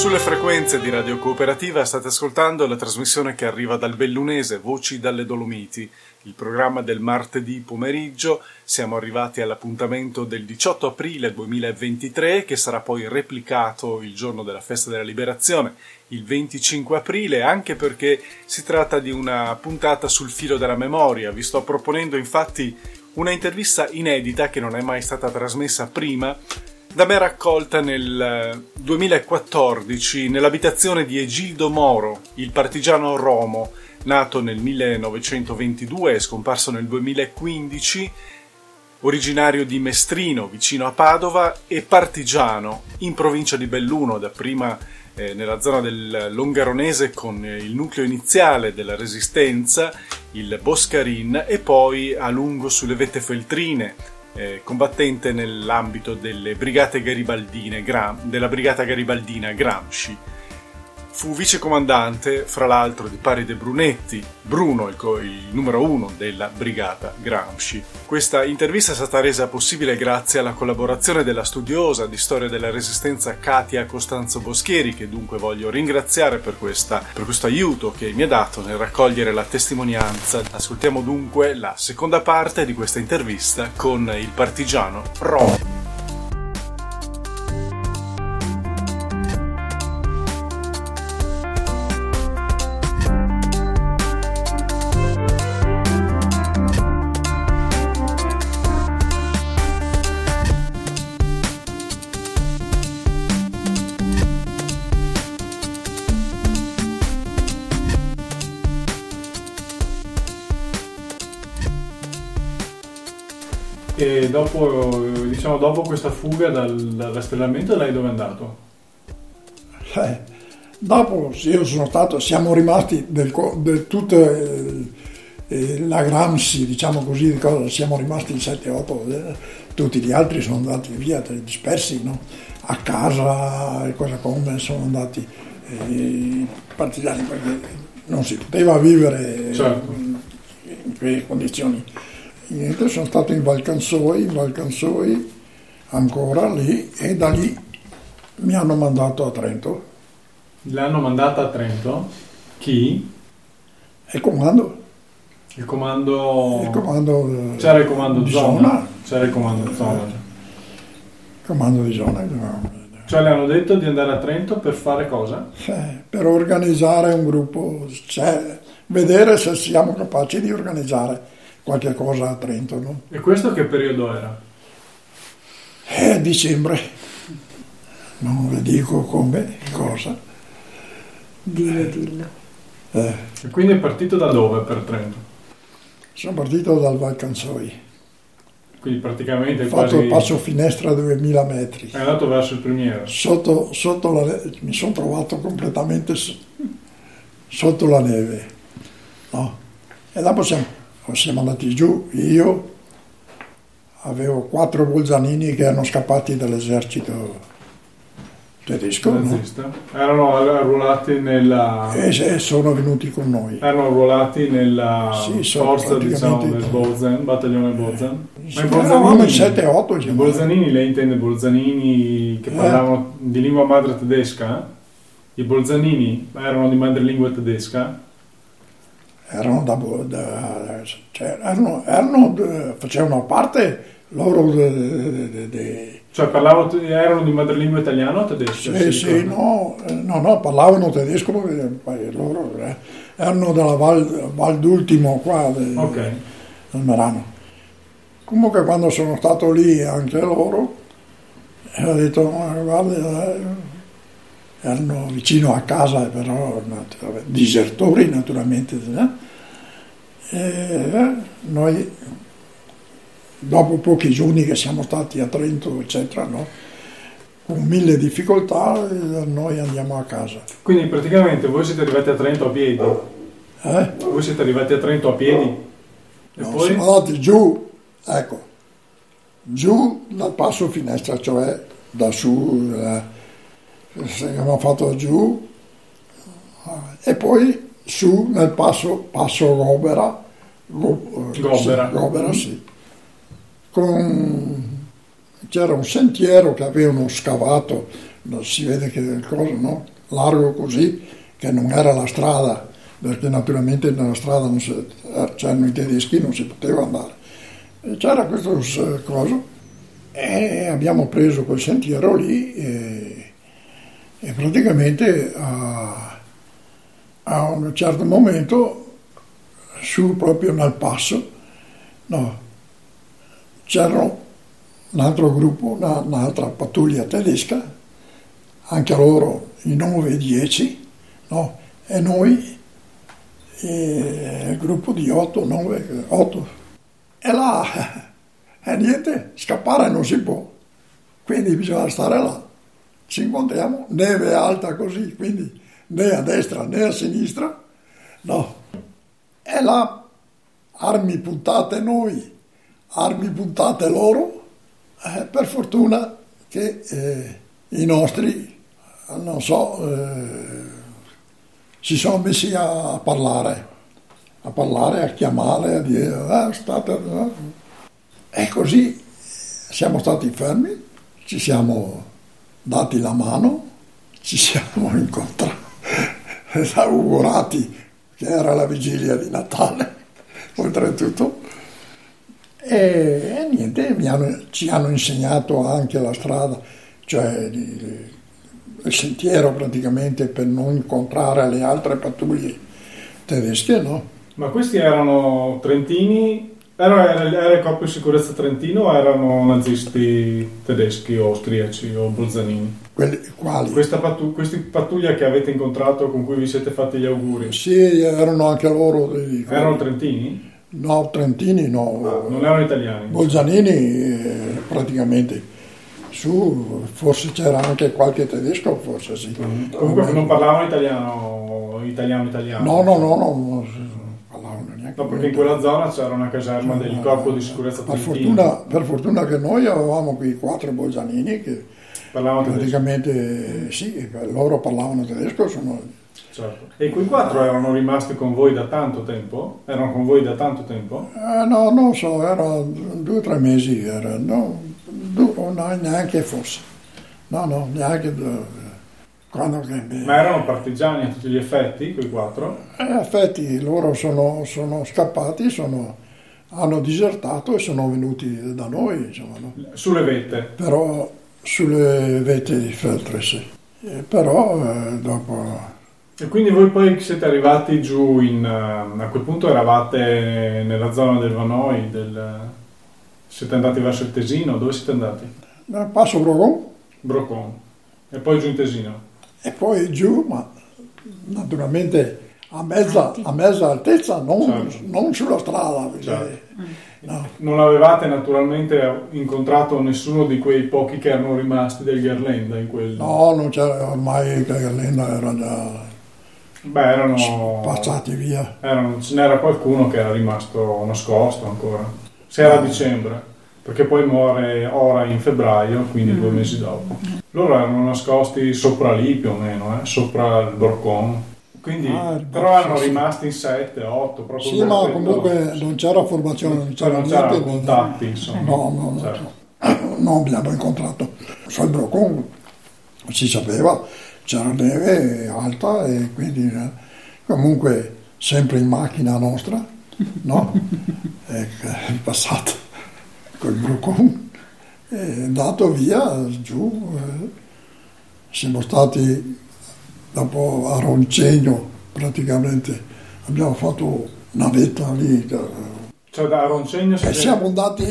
Sulle frequenze di Radio Cooperativa state ascoltando la trasmissione che arriva dal Bellunese, Voci dalle Dolomiti, il programma del martedì pomeriggio. Siamo arrivati all'appuntamento del 18 aprile 2023 che sarà poi replicato il giorno della festa della liberazione, il 25 aprile, anche perché si tratta di una puntata sul filo della memoria. Vi sto proponendo infatti una intervista inedita che non è mai stata trasmessa prima da me raccolta nel 2014 nell'abitazione di Egildo Moro, il partigiano romo, nato nel 1922 e scomparso nel 2015, originario di Mestrino, vicino a Padova, e partigiano in provincia di Belluno, dapprima eh, nella zona del Longaronese con il nucleo iniziale della resistenza, il Boscarin, e poi a lungo sulle vette feltrine, eh, combattente nell'ambito delle brigate garibaldine, Gram, della brigata garibaldina Gramsci. Fu vicecomandante, fra l'altro, di Paride Brunetti, Bruno, il, co- il numero uno della brigata Gramsci. Questa intervista è stata resa possibile grazie alla collaborazione della studiosa di storia della resistenza Katia Costanzo Boschieri, che dunque voglio ringraziare per, questa, per questo aiuto che mi ha dato nel raccogliere la testimonianza. Ascoltiamo dunque la seconda parte di questa intervista con il partigiano Rom. E dopo, diciamo, dopo questa fuga dal, dal rastrellamento lei dove è andato? Eh, dopo io sono stato, siamo rimasti del, del tutta eh, eh, la Gramsci, diciamo così, siamo rimasti in 7-8, eh, tutti gli altri sono andati via, dispersi, no? a casa e cosa come sono andati eh, i partigiani perché non si poteva vivere certo. in, in quelle condizioni niente, sono stato in Valcansoi, in Valcansoi ancora lì e da lì mi hanno mandato a Trento. L'hanno mandata a Trento? Chi? Il comando. Il comando... Il comando C'era il comando di zona. zona. C'era il comando zona. Il comando di zona. Cioè le hanno detto di andare a Trento per fare cosa? Eh, per organizzare un gruppo, cioè, vedere se siamo capaci di organizzare qualche cosa a Trento. No? E questo che periodo era? È dicembre, non vi dico come, cosa. Dillo, dillo. Eh, E quindi è partito da dove per Trento? sono partito dal Valcansoi. Quindi praticamente Ho fatto quasi... il passo finestra a 2000 metri. È andato verso il primiero. Sotto, sotto la neve, mi sono trovato completamente sotto la neve. no? E dopo siamo, siamo andati giù, io avevo quattro bolzanini che erano scappati dall'esercito tedesco no? Erano arruolati nella... e, e sono venuti con noi. Erano arruolati nella Sì, forza diciamo del Bozen, battaglione Bozen. Ma i Eravamo in Bolzanini, 7-8 i diciamo. Bolzanini, lei intende Bolzanini che Eh. parlavano di lingua madre tedesca? I Bolzanini erano di madrelingua tedesca? Erano da, da- cioè, erano, erano de- facevano parte loro de- de- de- Cioè parlavano, erano di madrelingua italiano o tedesca? Sì, sì, no, eh, no, no, parlavano tedesco, eh, loro eh, erano della Val, Val d'Ultimo qua, de- Ok. del Merano. Comunque quando sono stato lì anche loro, ho detto, "Ma guarda, eh, erano vicino a casa, però disertori naturalmente. eh. E eh, noi, dopo pochi giorni che siamo stati a Trento, eccetera, no? con mille difficoltà, eh, noi andiamo a casa. Quindi praticamente voi siete arrivati a Trento a piedi? Eh? Voi siete arrivati a Trento a piedi? E No, poi? siamo andati giù, ecco, giù dal passo finestra, cioè da su, eh, abbiamo fatto giù, eh, e poi su nel passo, passo Gobera, Go- eh, Gobera. sì, Gobera, sì. Con- c'era un sentiero che avevano scavato, si vede che il coso, no? largo così, che non era la strada, perché naturalmente nella strada non si- eh, c'erano i tedeschi, non si poteva andare. E c'era questo s- coso e abbiamo preso quel sentiero lì e, e praticamente a, a un certo momento su proprio nel passo no, c'era un altro gruppo, una- un'altra pattuglia tedesca, anche loro i 9 e 10, no? e noi eh, il gruppo di 8, 9, 8. E là, *laughs* e niente, scappare non si può, quindi bisogna stare là. Ci incontriamo, neve alta così, quindi né a destra né a sinistra, no. E là, armi puntate noi, armi puntate loro, eh, per fortuna che eh, i nostri, non so, eh, si sono messi a parlare, a parlare, a chiamare, a dire, "Ah, state... eh". E così siamo stati fermi, ci siamo dati la mano, ci siamo *laughs* incontrati, augurati che era la vigilia di Natale, oltretutto. E, e niente, hanno- ci hanno insegnato anche la strada, cioè di- il sentiero praticamente per non incontrare le altre pattuglie tedesche, no? Ma questi erano trentini? Era, era, era il corpo di sicurezza trentino o erano nazisti tedeschi o austriaci o bolzanini? Quelli quali? Questa pattu- questi pattuglia che avete incontrato con cui vi siete fatti gli auguri Sì, erano anche loro dei, erano trentini? no, trentini, no, Non erano italiani? Bolzanini eh, praticamente. Su, forse c'era anche qualche tedesco, forse sì. Comunque non parlavano italiano, italiano, italiano. No, no, no, no. No, perché in quella zona c'era una caserma del corpo di sicurezza per fortuna, per fortuna che noi avevamo qui quattro bolzanini che Parlavano tedesco. praticamente eh, sì, loro parlavano tedesco, sono Certo. E quei quattro erano rimasti con voi da tanto tempo? Erano con voi da tanto tempo? Eh, no, non so, era due o tre mesi, era, no, due, no, neanche forse. No, no, neanche due. Che, Ma erano partigiani a tutti gli effetti, quei quattro? Eh, In effetti loro sono, sono scappati, sono- hanno disertato e sono venuti da noi, insomma, no? Sulle vette. però sulle vette di Feltres. Eh, però eh, dopo E quindi voi poi siete arrivati giù in... eh, a quel punto eravate nella zona del Vanoi, del... siete andati verso il Tesino, dove siete andati? eh, passo Brogon Brocon. E poi giù in Tesino. E poi giù, ma naturalmente a mezza, a mezza altezza, non, Certo. non sulla strada. perché- Certo. no. Non avevate naturalmente incontrato nessuno di quei pochi che erano rimasti del Gherlenda in quel... No, non c'era ormai che Galena era già Beh, erano... passati via. erano- ce n'era qualcuno che era rimasto nascosto ancora. Se era a dicembre, perché poi muore ora in febbraio, quindi due mesi dopo. Loro erano nascosti sopra lì più o meno, eh, sopra il Borcon. Quindi, Ah, però erano sì. rimasti in 7, 8, proprio Sì, ma comunque non c'era formazione, non c'era non c'erano niente. contatti, insomma. No, no, no. Certo. *coughs* non abbiamo incontrato. Sul Brocon si sapeva, c'era neve alta e quindi eh, comunque sempre in macchina nostra, no? *laughs* È passato col Brocon, è andato via giù. eh. Siamo stati dopo a Roncegno praticamente, abbiamo fatto una vetta lì. Cioè, da Roncegno e siamo andati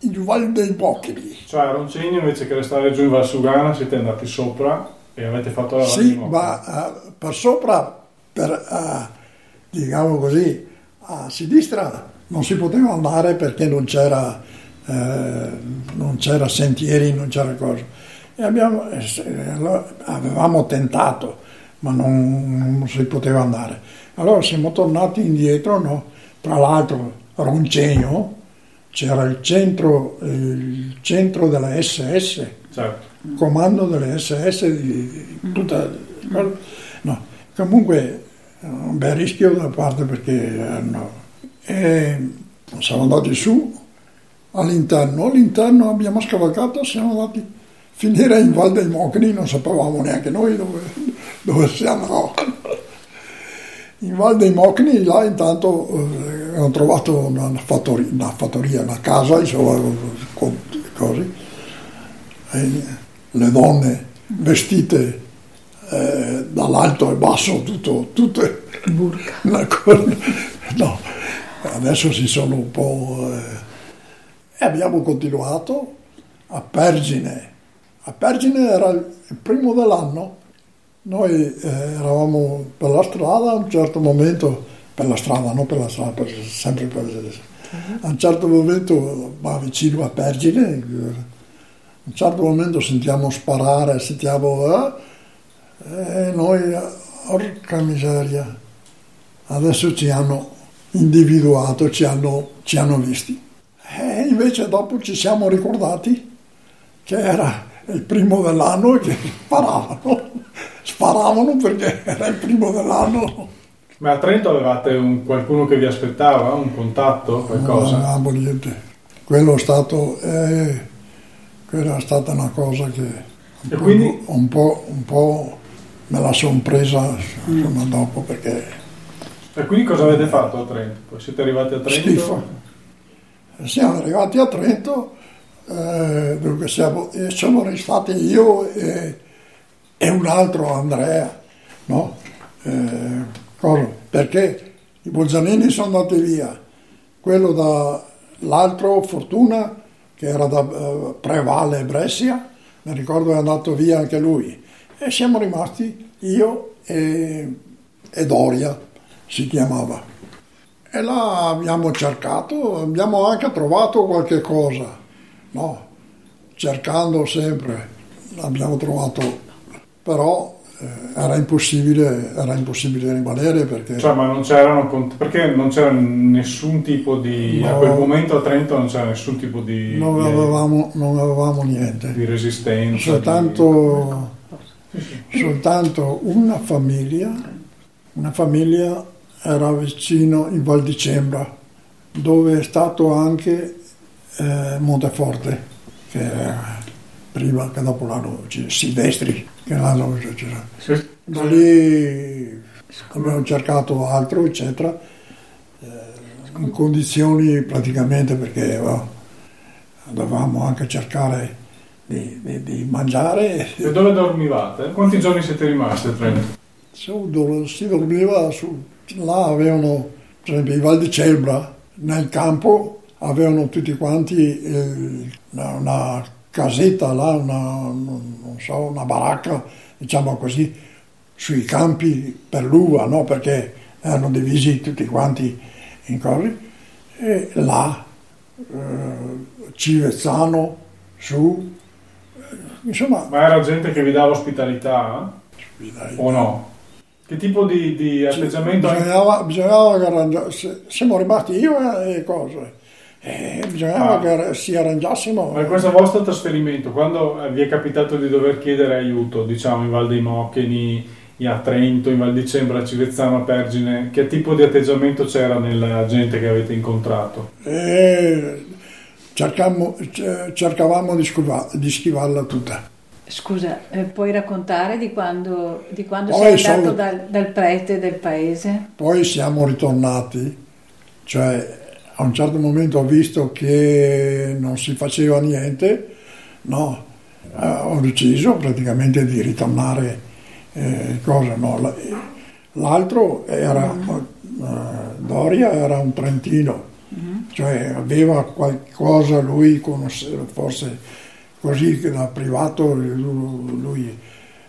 in Val dei Pochili. Cioè a Roncegno invece che restare giù in Valsugana siete andati sopra e avete fatto la Sì, ma eh, per sopra, per, eh, diciamo così, a sinistra non si poteva andare perché non c'era, eh, non c'era sentieri, non c'era cosa. E abbiamo, eh, allora avevamo tentato, ma non, non si poteva andare. Allora siamo tornati indietro, no? tra l'altro Roncegno c'era il centro, il centro della SS, Certo. comando delle SS di, di tutta no comunque eh, un bel rischio da parte perché hanno e siamo andati su all'interno all'interno abbiamo scavalcato siamo andati a finire in Val dei Mocni non sapevamo neanche noi dove, dove siamo in Val dei Mocni là intanto eh, ho trovato una, una fattoria, una fattoria una casa insomma cose. E le donne vestite eh, dall'alto e basso, tutto, tutte una cosa- no, adesso si sono un po'... eh, e abbiamo continuato a Pergine. A Pergine era il primo dell'anno, noi eh, eravamo per la strada, a un certo momento, per la strada, non per la strada, per- sempre per... A un certo momento, ma vicino a Pergine, a un certo momento sentiamo sparare, sentiamo... eh, e noi, orca miseria, adesso ci hanno individuato, ci hanno, ci hanno visti. E invece dopo ci siamo ricordati che era il primo dell'anno e che sparavano, sparavano perché era il primo dell'anno. Ma a Trento avevate un- qualcuno che vi aspettava, un contatto, Non qualcosa? avevamo niente. Quello è stato, eh, quella è stata una cosa che un, E po', quindi- un, po', un po' me la sono presa insomma, dopo perché E quindi cosa avete fatto a Trento? Poi siete arrivati a Trento? schifo. Siamo arrivati a Trento, eh, dove siamo, e siamo restati io e, e un altro Andrea, no? Eh? Perché i Bolzanini sono andati via, quello da l'altro Fortuna che era da eh, Prevalle Brescia, mi ricordo è andato via anche lui e siamo rimasti io e, e Doria si chiamava. E là abbiamo cercato, abbiamo anche trovato qualche cosa, no? Cercando sempre, abbiamo trovato, però eh, era, impossibile, era impossibile rimanere perché Cioè, ma non c'erano perché non c'era nessun tipo di a No. quel momento a Trento non c'era nessun tipo di, non di- avevamo, non avevamo niente. di resistenza. Soltanto, soltanto una famiglia, una famiglia era vicino in Val di Cembra, dove è stato anche eh, Monteforte, che era prima che dopo l'anno ci- Silvestri, che. Di... Sì. Da lì abbiamo cercato altro, eccetera, eh, in condizioni praticamente perché eh, dovevamo anche cercare di, di- di mangiare. E dove dormivate? Quanti giorni siete rimasti a Trento? Si dormiva, su, là avevano, per esempio, i Val di Celbra, nel campo avevano tutti quanti eh, una, casetta là, una, so, una baracca, diciamo così, sui campi per l'uva, no? Perché erano divisi tutti quanti in cose, e là, eh, Civezzano, su, eh, insomma... Ma era gente che vi dava ospitalità? O no? Che tipo di, di atteggiamento? Bisognava, bisognava arrangiarsi, siamo rimasti io e cose. E bisognava ah. che si arrangiassimo. Ma questo vostro trasferimento, quando vi è capitato di dover chiedere aiuto, diciamo in Val dei Moccheni, a Trento, in Val di Cembra, a Civezzano, a Pergine, che tipo di atteggiamento c'era nella gente che avete incontrato? E cercavamo, di, schiva, di schivarla tutta. Scusa, eh, puoi raccontare di quando, di quando sei andato sono... dal, dal, prete del paese? Poi siamo ritornati, cioè a un certo momento ho visto che non si faceva niente, no, eh, ho deciso praticamente di ritornare, eh, cosa, no, l'altro era, uh, Doria era un trentino, mm-hmm. cioè aveva qualcosa lui, forse così che da privato lui...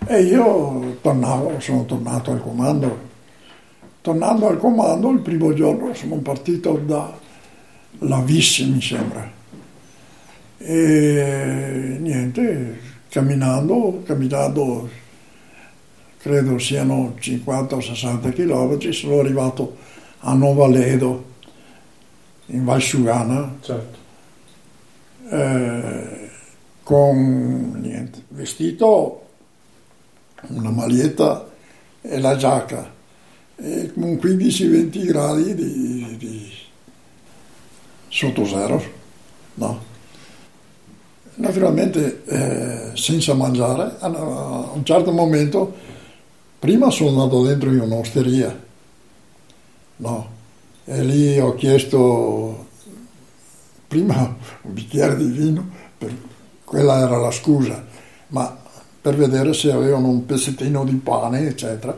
E io tornavo, sono tornato al comando. Tornando al comando, il primo giorno sono partito da Lavis, mi sembra. E niente, camminando, camminando, credo siano 50 o 60 km, sono arrivato a Nova Ledo, in Valsugana. Certo. Eh, con niente, vestito, una maglietta e la giacca, e con 15-20 gradi di, di sotto zero, no. Naturalmente eh, senza mangiare, a un certo momento, prima sono andato dentro in un'osteria, no, e lì ho chiesto prima un bicchiere di vino per quella era la scusa, ma per vedere se avevano un pezzettino di pane, eccetera.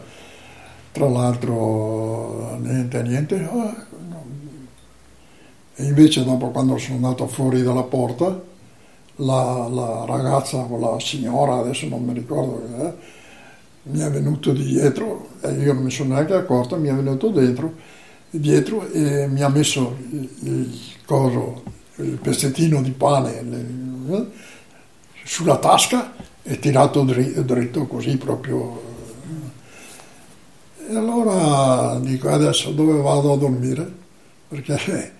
Tra l'altro, niente, niente. E invece dopo quando sono andato fuori dalla porta, la, la ragazza o la signora, adesso non mi ricordo, eh, mi è venuto di dietro, e io non mi sono neanche accorto, mi è venuto dentro, dietro e mi ha messo il, il coso, il pezzettino di pane, le, sulla tasca e tirato dritto così proprio. E allora dico adesso dove vado a dormire? Perché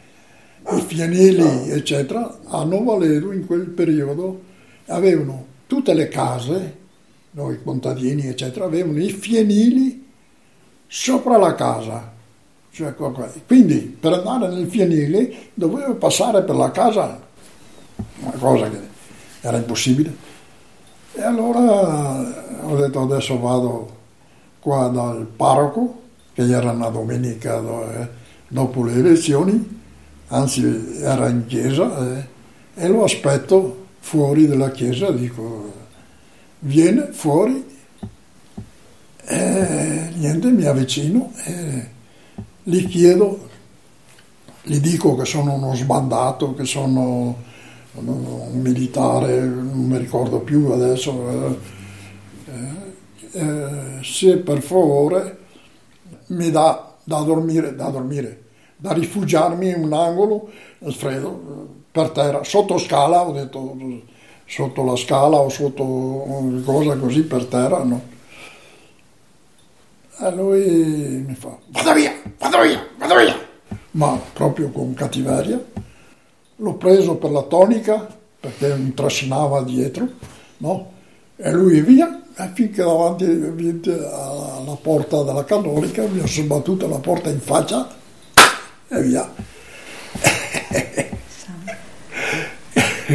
i fienili, eccetera, a Nova Ledo in quel periodo avevano tutte le case, noi contadini, eccetera, avevano i fienili sopra la casa. Cioè, quindi per andare nel fienile dovevo passare per la casa, una cosa che era impossibile. E allora ho detto adesso vado qua dal parroco, che era una domenica dopo le elezioni, anzi era in chiesa, eh, e lo aspetto fuori dalla chiesa, dico viene fuori, e niente, mi avvicino e gli chiedo, gli dico che sono uno sbandato, che sono un militare, non mi ricordo più adesso, eh, eh, se per favore mi dà da dormire, da dormire, da rifugiarmi in un angolo, freddo, per terra, sotto scala, ho detto sotto la scala o sotto una cosa così per terra, no. E lui mi fa, vado via, vado via, vado via, ma proprio con cattiveria l'ho preso per la tonica perché mi trascinava dietro, no? E lui via, e finché davanti alla porta della canonica mi ha sbattuto la porta in faccia e via.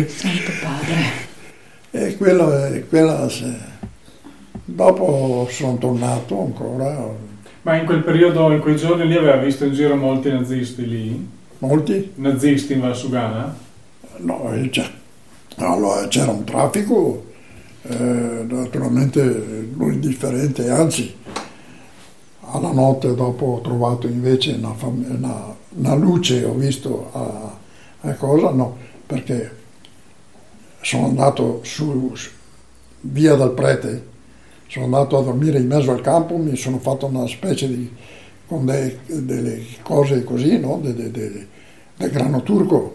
Santo Padre. E quella, quella se... dopo sono tornato ancora. Ma in quel periodo, in quei giorni lì aveva visto in giro molti nazisti lì? Molti? Nazisti in Valsugana? No, eh, allora, c'era un traffico eh, naturalmente non indifferente, anzi alla notte dopo ho trovato invece una, una, una luce, ho visto a, a, cosa, no, perché sono andato su, su, via dal prete, sono andato a dormire in mezzo al campo, mi sono fatto una specie di con dei, delle cose così, no? del de, de, de grano turco.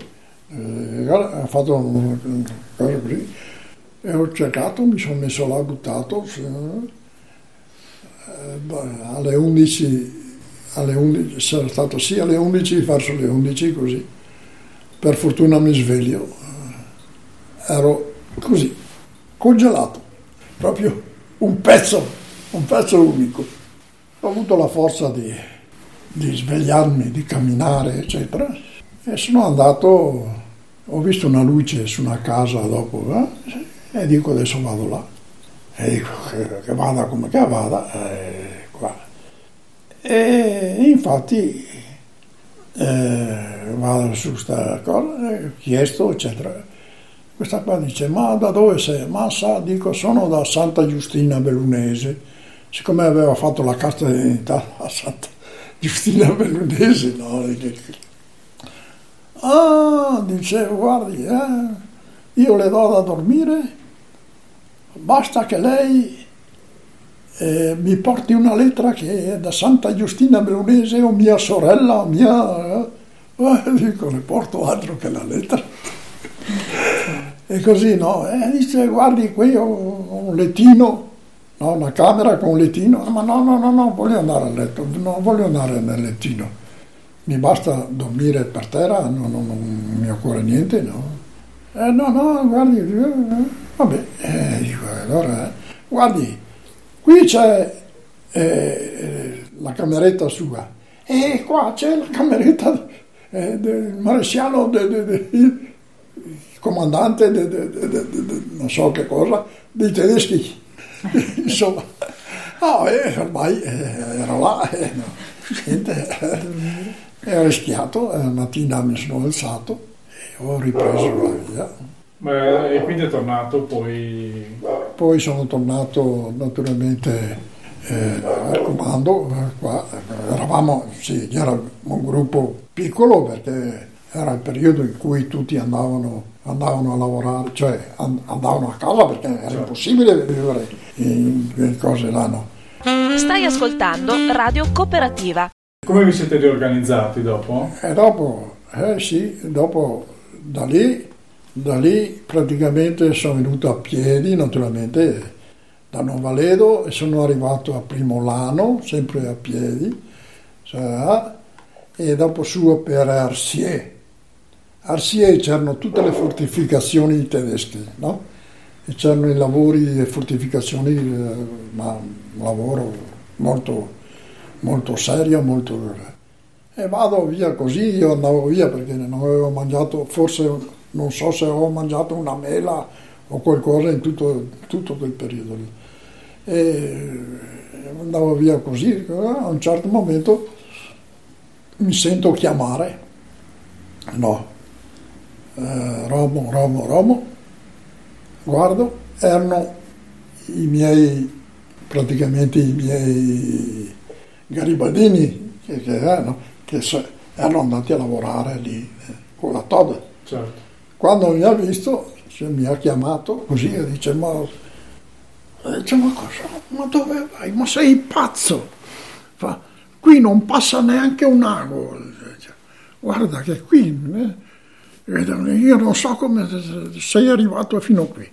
Eh, ha fatto una cosa così. E ho cercato, mi sono messo là, buttato. Eh, alle 11, alle 11, sarà stato sì alle 11, verso le 11 così. Per fortuna mi sveglio. Eh, ero così, congelato, proprio un pezzo, un pezzo unico. Ho avuto la forza di, di svegliarmi, di camminare, eccetera. E sono andato, ho visto una luce su una casa dopo, eh? e dico adesso vado là. E dico che, vada come che vada, eh, qua. E infatti eh, vado su questa cosa, ho chiesto, eccetera. Questa qua dice, ma da dove sei? Ma sa, dico, sono da Santa Giustina Bellunese. Siccome aveva fatto la carta d'identità a Santa Giustina Bellunese, no? Ah, dice, guardi, eh, io le do da dormire, basta che lei eh, mi porti una lettera che è da Santa Giustina Bellunese o mia sorella, mia... Eh, eh dico, le porto altro che la lettera. E così no, e dice guardi qui ho un lettino, no, una camera con un lettino, ma no, no, no, no, voglio andare a letto, non voglio andare nel lettino, mi basta dormire per terra, no, no, non mi occorre niente, no. Eh, no, no, guardi, eh, vabbè, eh, dico, allora, guardi, qui c'è eh, la cameretta sua, e qua c'è la cameretta eh, del maresciallo de, de, de, comandante non so che cosa, dei tedeschi. *laughs* Insomma, no, e ormai eh, ero là, eh, no, niente, eh, ho rischiato, la mattina mi sono alzato e ho ripreso la via. Beh, e quindi è tornato poi... Poi sono tornato naturalmente eh, al comando, qua eravamo, sì, era un gruppo piccolo perché era il periodo in cui tutti andavano, andavano a lavorare, cioè andavano a casa perché era certo. impossibile vivere in, in cose là. No. Stai ascoltando Radio Cooperativa. Come vi siete riorganizzati dopo? E dopo, eh sì, dopo da lì, da lì praticamente sono venuto a piedi, naturalmente da Novaledo e sono arrivato a Primolano, sempre a piedi, cioè, e dopo su per Arsier Arsie c'erano tutte le fortificazioni tedesche, no? E c'erano i lavori e fortificazioni, eh, ma un lavoro molto, molto serio, molto... E vado via così, io andavo via perché non avevo mangiato, forse non so se avevo mangiato una mela o qualcosa in tutto, tutto quel periodo lì. E andavo via così, a un certo momento mi sento chiamare, no, eh, Romo, Romo, Romo, guardo, erano i miei, praticamente i miei garibaldini che, che, erano, che erano andati a lavorare lì eh, con la Todd. Certo. Quando mi ha visto, cioè, mi ha chiamato così e dice, ma, dice, ma cosa? Ma dove vai? Ma sei pazzo? Fa, qui non passa neanche un ago. Guarda che qui... Eh, io non so come sei arrivato fino qui.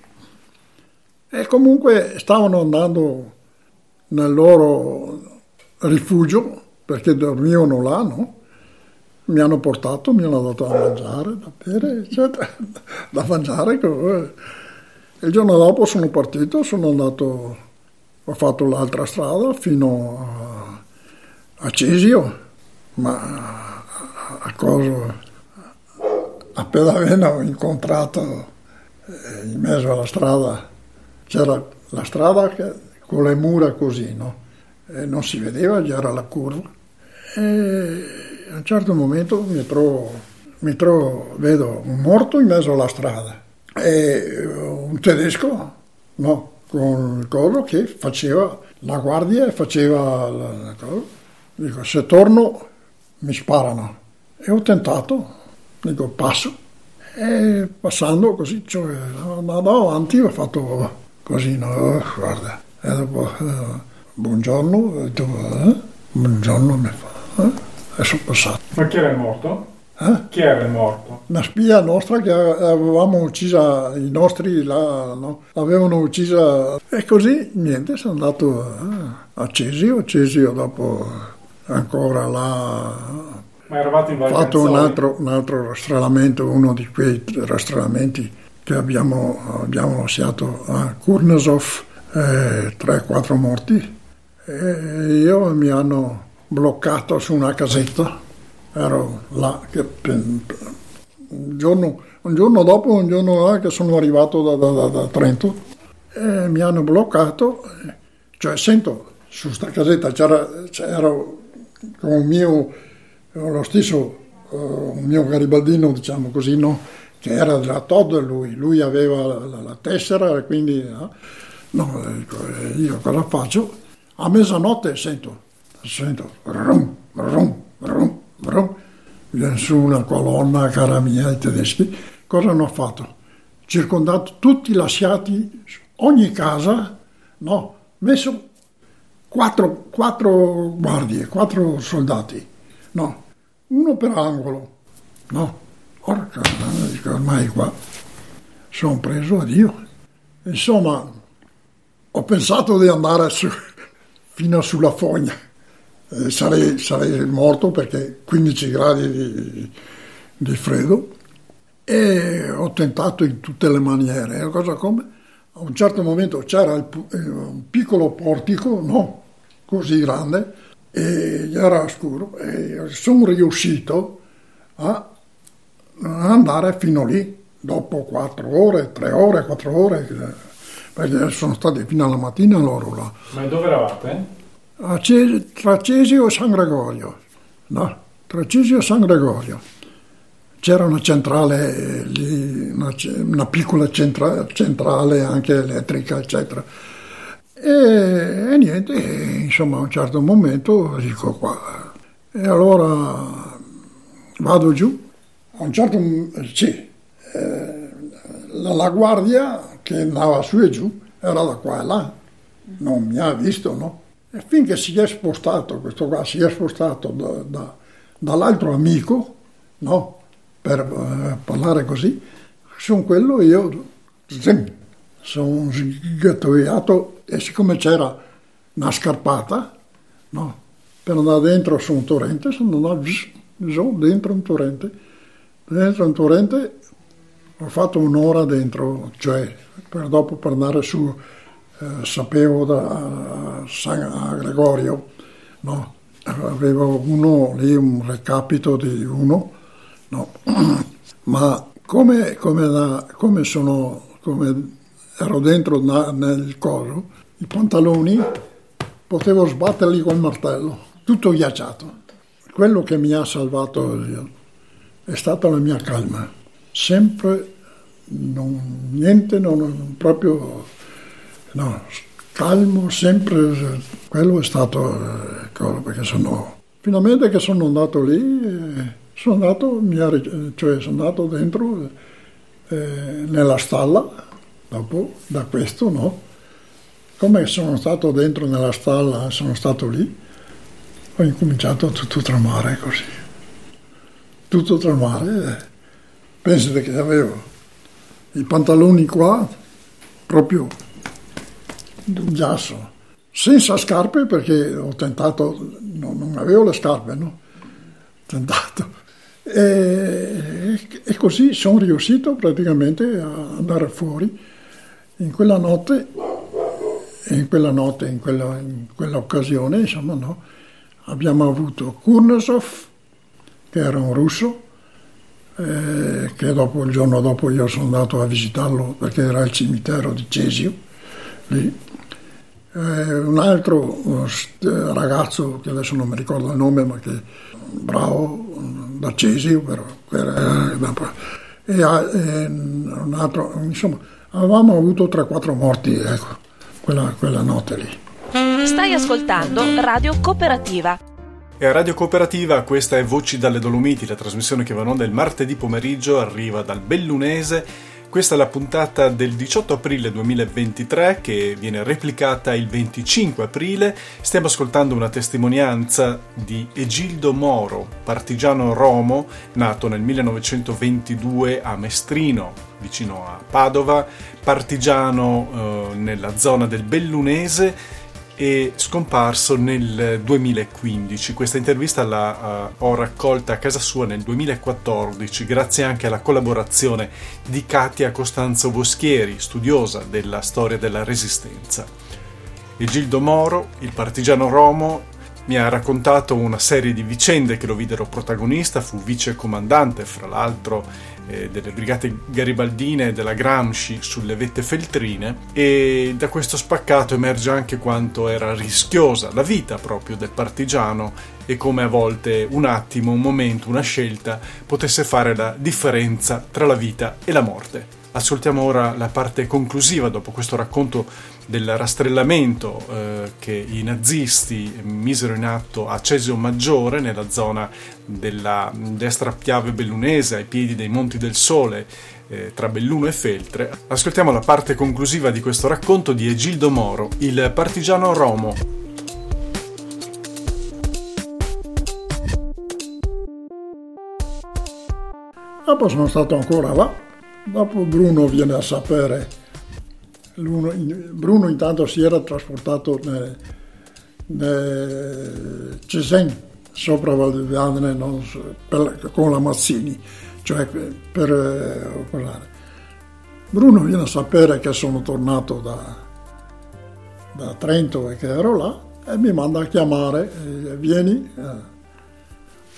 E comunque stavano andando nel loro rifugio perché dormivano là, no? Mi hanno portato, mi hanno dato da mangiare, da bere, eccetera, *laughs* da mangiare. Il giorno dopo sono partito, sono andato, ho fatto l'altra strada fino a, Cesio, ma a, cosa a Pedavena ho incontrato eh, in mezzo alla strada, c'era la strada che, con le mura così, no? E non si vedeva, c'era la curva. E a un certo momento mi trovo, mi trovo, vedo un morto in mezzo alla strada e un tedesco, no, con il collo che faceva la guardia e faceva la, la cosa. Dico, se torno mi sparano. E ho tentato, dico passo e passando così cioè, andavo avanti ho fatto così no guarda e dopo eh, buongiorno eh, buongiorno mi fa Eh? E sono passato. Ma chi era il morto? Eh? Chi era il morto? Una spia nostra che avevamo uccisa, i nostri là, no? l'avevano uccisa e così niente, sono andato a Cesio, Cesio dopo ancora là ma eravate in Val fatto un altro, un altro rastrellamento, uno di quei rastrellamenti che abbiamo, abbiamo lasciato a Kurnasov, eh, 3-4 morti, e io mi hanno bloccato su una casetta, ero là, che, un, giorno, un giorno dopo, un giorno là che sono arrivato da, da, da, da Trento, e mi hanno bloccato, cioè sento su sta casetta c'era, c'era il mio lo stesso uh, mio garibaldino, diciamo così, no? che era della Todd lui, lui aveva la, la tessera e quindi no? no, io cosa faccio? A mezzanotte sento, sento rum, rum, rum, rum, viene su una colonna cara mia i tedeschi, cosa hanno fatto? Circondato tutti lasciati, ogni casa, no, messo quattro, quattro guardie, quattro soldati, no, uno per angolo. No, porca, ormai qua sono preso a Dio. Insomma, ho pensato di andare su, fino sulla fogna. Eh, sarei, sarei, morto perché 15 gradi di, di, freddo e ho tentato in tutte le maniere. Cosa come? A un certo momento c'era il, eh, un piccolo portico, no, così grande, e era scuro e sono riuscito a andare fino lì dopo quattro ore, tre ore, quattro ore perché sono stati fino alla mattina loro là. Ma dove eravate? A Ces- tra Cesio e San Gregorio, no? Tra Cesio e San Gregorio. C'era una centrale lì, una, una piccola centra- centrale anche elettrica, eccetera e, e niente, insomma a un certo momento dico qua. E allora vado giù, a un certo sì, eh, la, guardia che andava su e giù era da qua e là, non mi ha visto, no? E finché si è spostato, questo qua si è spostato da, da, dall'altro amico, no? Per uh, parlare così, sono quello io, zim, sono sgattoiato e siccome c'era una scarpata, no, per andare dentro su un torrente, sono andato giù dentro un torrente. Dentro un torrente ho fatto un'ora dentro, cioè per dopo per andare su, eh, sapevo da San Gregorio, no, avevo uno lì, un recapito di uno, no, *clears throat* ma come, come, da, come sono, come ero dentro na, nel coso, i pantaloni potevo sbatterli col martello, tutto ghiacciato. Quello che mi ha salvato è stata la mia calma, sempre non, niente, non, proprio no, calmo, sempre quello è stato ecco, perché sono finalmente che sono andato lì, eh, sono andato, cioè sono andato dentro eh, nella stalla Dopo, da questo no. Come sono stato dentro nella stalla, sono stato lì, ho incominciato a tutto tremare così. Tutto tremare. Pensate che avevo i pantaloni qua, proprio giasso, senza scarpe perché ho tentato, no, non avevo le scarpe, no? Tentato. E, e così sono riuscito praticamente a andare fuori in quella notte, in quella notte, in, quella, in quell'occasione, insomma, no, abbiamo avuto Kurnasov, che era un russo, eh, che dopo, il giorno dopo io sono andato a visitarlo perché era il cimitero di Cesio, lì. Eh, un altro ragazzo, che adesso non mi ricordo il nome, ma che bravo, da Cesio, però, era, e, e un altro, insomma, avevamo avuto 3-4 morti, ecco, quella, quella notte lì. Stai ascoltando Radio Cooperativa. E a Radio Cooperativa questa è Voci dalle Dolomiti, la trasmissione che va in onda il martedì pomeriggio, arriva dal Bellunese Questa è la puntata del 18 aprile 2023 che viene replicata il 25 aprile. Stiamo ascoltando una testimonianza di Egildo Moro, partigiano romo, nato nel 1922 a Mestrino, vicino a Padova, partigiano eh, nella zona del Bellunese e scomparso nel 2015. Questa intervista la uh, ho raccolta a casa sua nel 2014 grazie anche alla collaborazione di Katia Costanzo Boschieri, studiosa della storia della Resistenza. Egildo Moro, il partigiano Romo, mi ha raccontato una serie di vicende che lo videro protagonista, fu vice comandante, fra l'altro, eh, delle brigate garibaldine della Gramsci sulle vette feltrine e da questo spaccato emerge anche quanto era rischiosa la vita proprio del partigiano e come a volte un attimo, un momento, una scelta potesse fare la differenza tra la vita e la morte. Ascoltiamo ora la parte conclusiva dopo questo racconto del rastrellamento eh, che i nazisti misero in atto a Cesio Maggiore, nella zona della destra Piave Bellunese, ai piedi dei Monti del Sole, eh, tra Belluno e Feltre. Ascoltiamo la parte conclusiva di questo racconto di Egildo Moro, il partigiano Romo. Dopo sono stato ancora là Dopo Bruno viene a sapere, Bruno intanto si era trasportato nel, nel Cesen, sopra Valdiviane, con la Mazzini, cioè per eh, parlare. Bruno viene a sapere che sono tornato da, da Trento e che ero là e mi manda a chiamare, eh, vieni.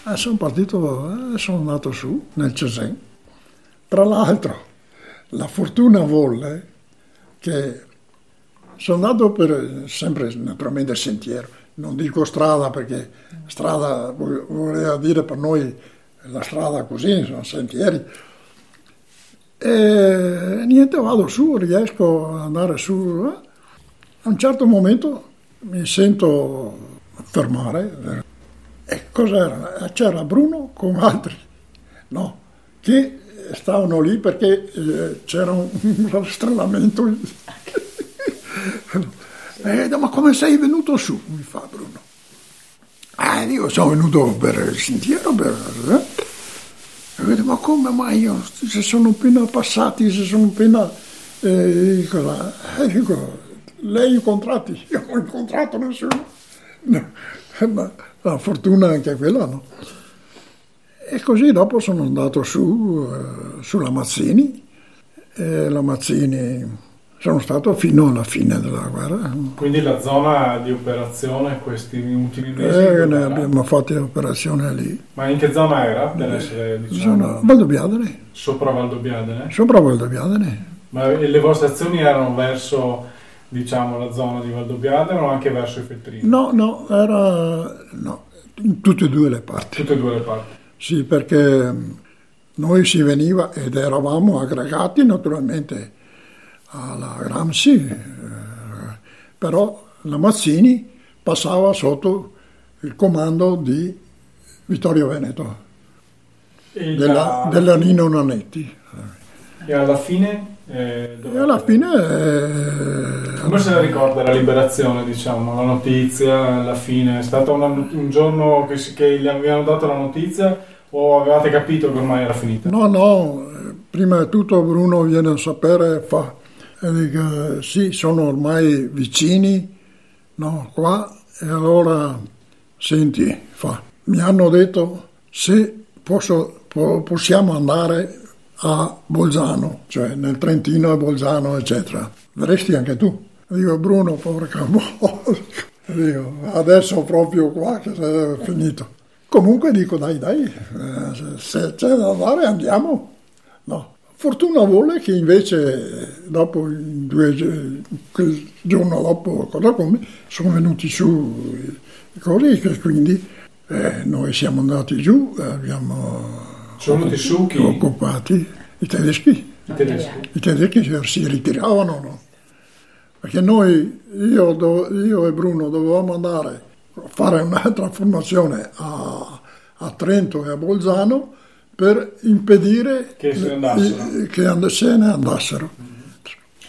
Eh. E sono partito e sono andato su nel Cesen tra l'altro, la fortuna volle che sono andato per sempre naturalmente sentiero, non dico strada perché strada voleva dire per noi la strada così, sono sentieri. E niente, vado su, riesco ad andare su. Eh. A un certo momento mi sento fermare. E cos'era? C'era Bruno con altri, no? Che stavano lì perché eh, c'era un, un *laughs* rastrellamento. *laughs* eh, ma come sei venuto su? mi fa Bruno. Ah, io sono venuto per il sentiero, per... Eh? ma come mai io? Se sono appena passati, se sono appena... Eh, cosa? Eh, dico, lei incontrati? Io non ho incontrato nessuno. No, *laughs* ma la fortuna anche quella, no? E così dopo sono andato su, eh, sulla Mazzini, e la Mazzini sono stato fino alla fine della guerra. Quindi la zona di operazione questi ultimi mesi? Eh, ne abbiamo fatto operazione lì. Ma in che zona era? Dell'essere, diciamo, zona Valdobbiadene. Sopra Valdobbiadene? Sopra Valdobbiadene. Ma le vostre azioni erano verso diciamo, la zona di Valdobbiadene o anche verso i Feltrini? No, no, era no, in tutte e due le parti. Tutte e due le parti. Sì, perché noi si veniva ed eravamo aggregati naturalmente alla Gramsci, eh, però la Mazzini passava sotto il comando di Vittorio Veneto, della, della Nino Nanetti. E alla fine? Eh, e alla fine... Eh, Come se la ricorda la liberazione, diciamo, la notizia, alla fine? È stato una, un giorno che, che, gli avevano dato la notizia o avevate capito che ormai era finita? No, no, prima di tutto Bruno viene a sapere, fa, e dice, sì, sono ormai vicini, no, qua, e allora, senti, fa, mi hanno detto se posso, po- possiamo andare a Bolzano, cioè nel Trentino e Bolzano, eccetera. Verresti anche tu? Dico, Bruno, porca *laughs* Dico, adesso proprio qua che è finito. Comunque dico, dai, dai, eh, se c'è da andare andiamo. No. Fortuna vuole che invece dopo, due, il giorno dopo, cosa come, sono venuti su i cose e quindi eh, noi siamo andati giù, abbiamo sono chi? Occupati i tedeschi. I tedeschi. I tedeschi si ritiravano, no? Perché noi, io, do, io, e Bruno, dovevamo andare a fare un'altra *laughs* formazione a, a Trento e a Bolzano per impedire che se ne andassero. Che se ne andassero.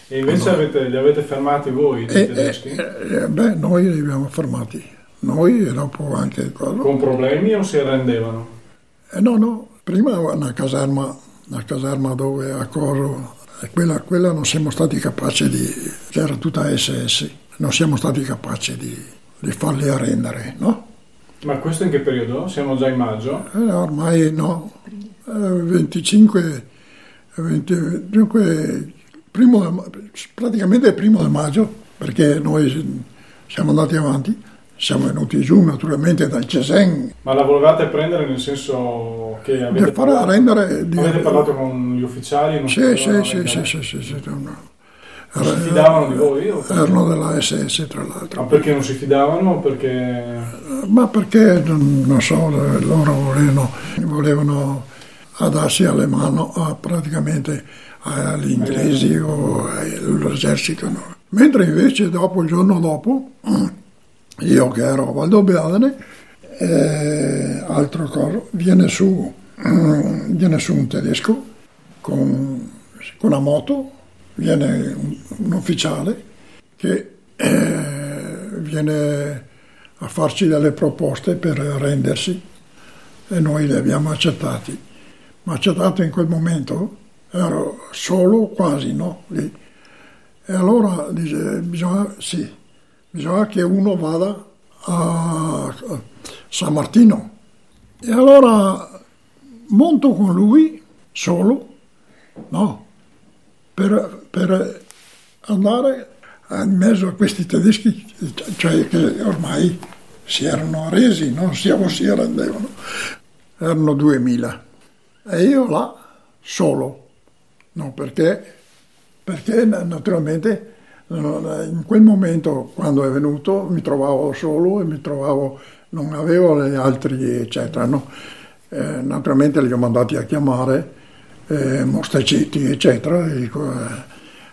E invece avete, li avete fermati voi, i tedeschi? Eh, beh, noi li abbiamo fermati. Noi e dopo anche... Con problemi o si arrendevano? Eh, no, no. Prima una caserma, una caserma dove a Coro, quella, quella non siamo stati capaci di... c'era tutta SS, non siamo stati capaci di, di farli arrendere, no? Ma questo in che periodo? Siamo già in maggio? Eh, ormai no, eh, 25, 25 primo, praticamente il primo di maggio, perché noi siamo andati avanti, siamo venuti giù naturalmente dal Cesen. Ma la volevate prendere nel senso che avete, parlato, rendere, di, avete parlato con gli ufficiali? Sì, sì, sì, sì, sì, sì, sì, no. Non si fidavano di voi? O erano della SS tra l'altro. Ma perché non si fidavano? Perché... Ma perché, non so, loro volevano, volevano darsi alle mani praticamente agli inglesi o all'esercito. No. Mentre invece dopo, il giorno dopo, io che ero a Valdobbiadene, eh, altro cosa, viene su, viene su un tedesco con, con una moto viene un, un ufficiale che eh, viene a farci delle proposte per rendersi e noi le abbiamo accettate. Ma accettato in quel momento ero solo quasi, no? Lì. E allora dice, bisogna, sì, bisogna che uno vada a San Martino. E allora monto con lui, solo, no? per, per andare in mezzo a questi tedeschi, cioè che ormai si erano resi, non si, si rendevano. Erano 2000. E io là, solo. No, perché, perché naturalmente in quel momento, quando è venuto, mi trovavo solo e mi trovavo, non avevo gli altri, eccetera. No? Eh, naturalmente li ho mandati a chiamare eh, Mostacetti, eccetera. E,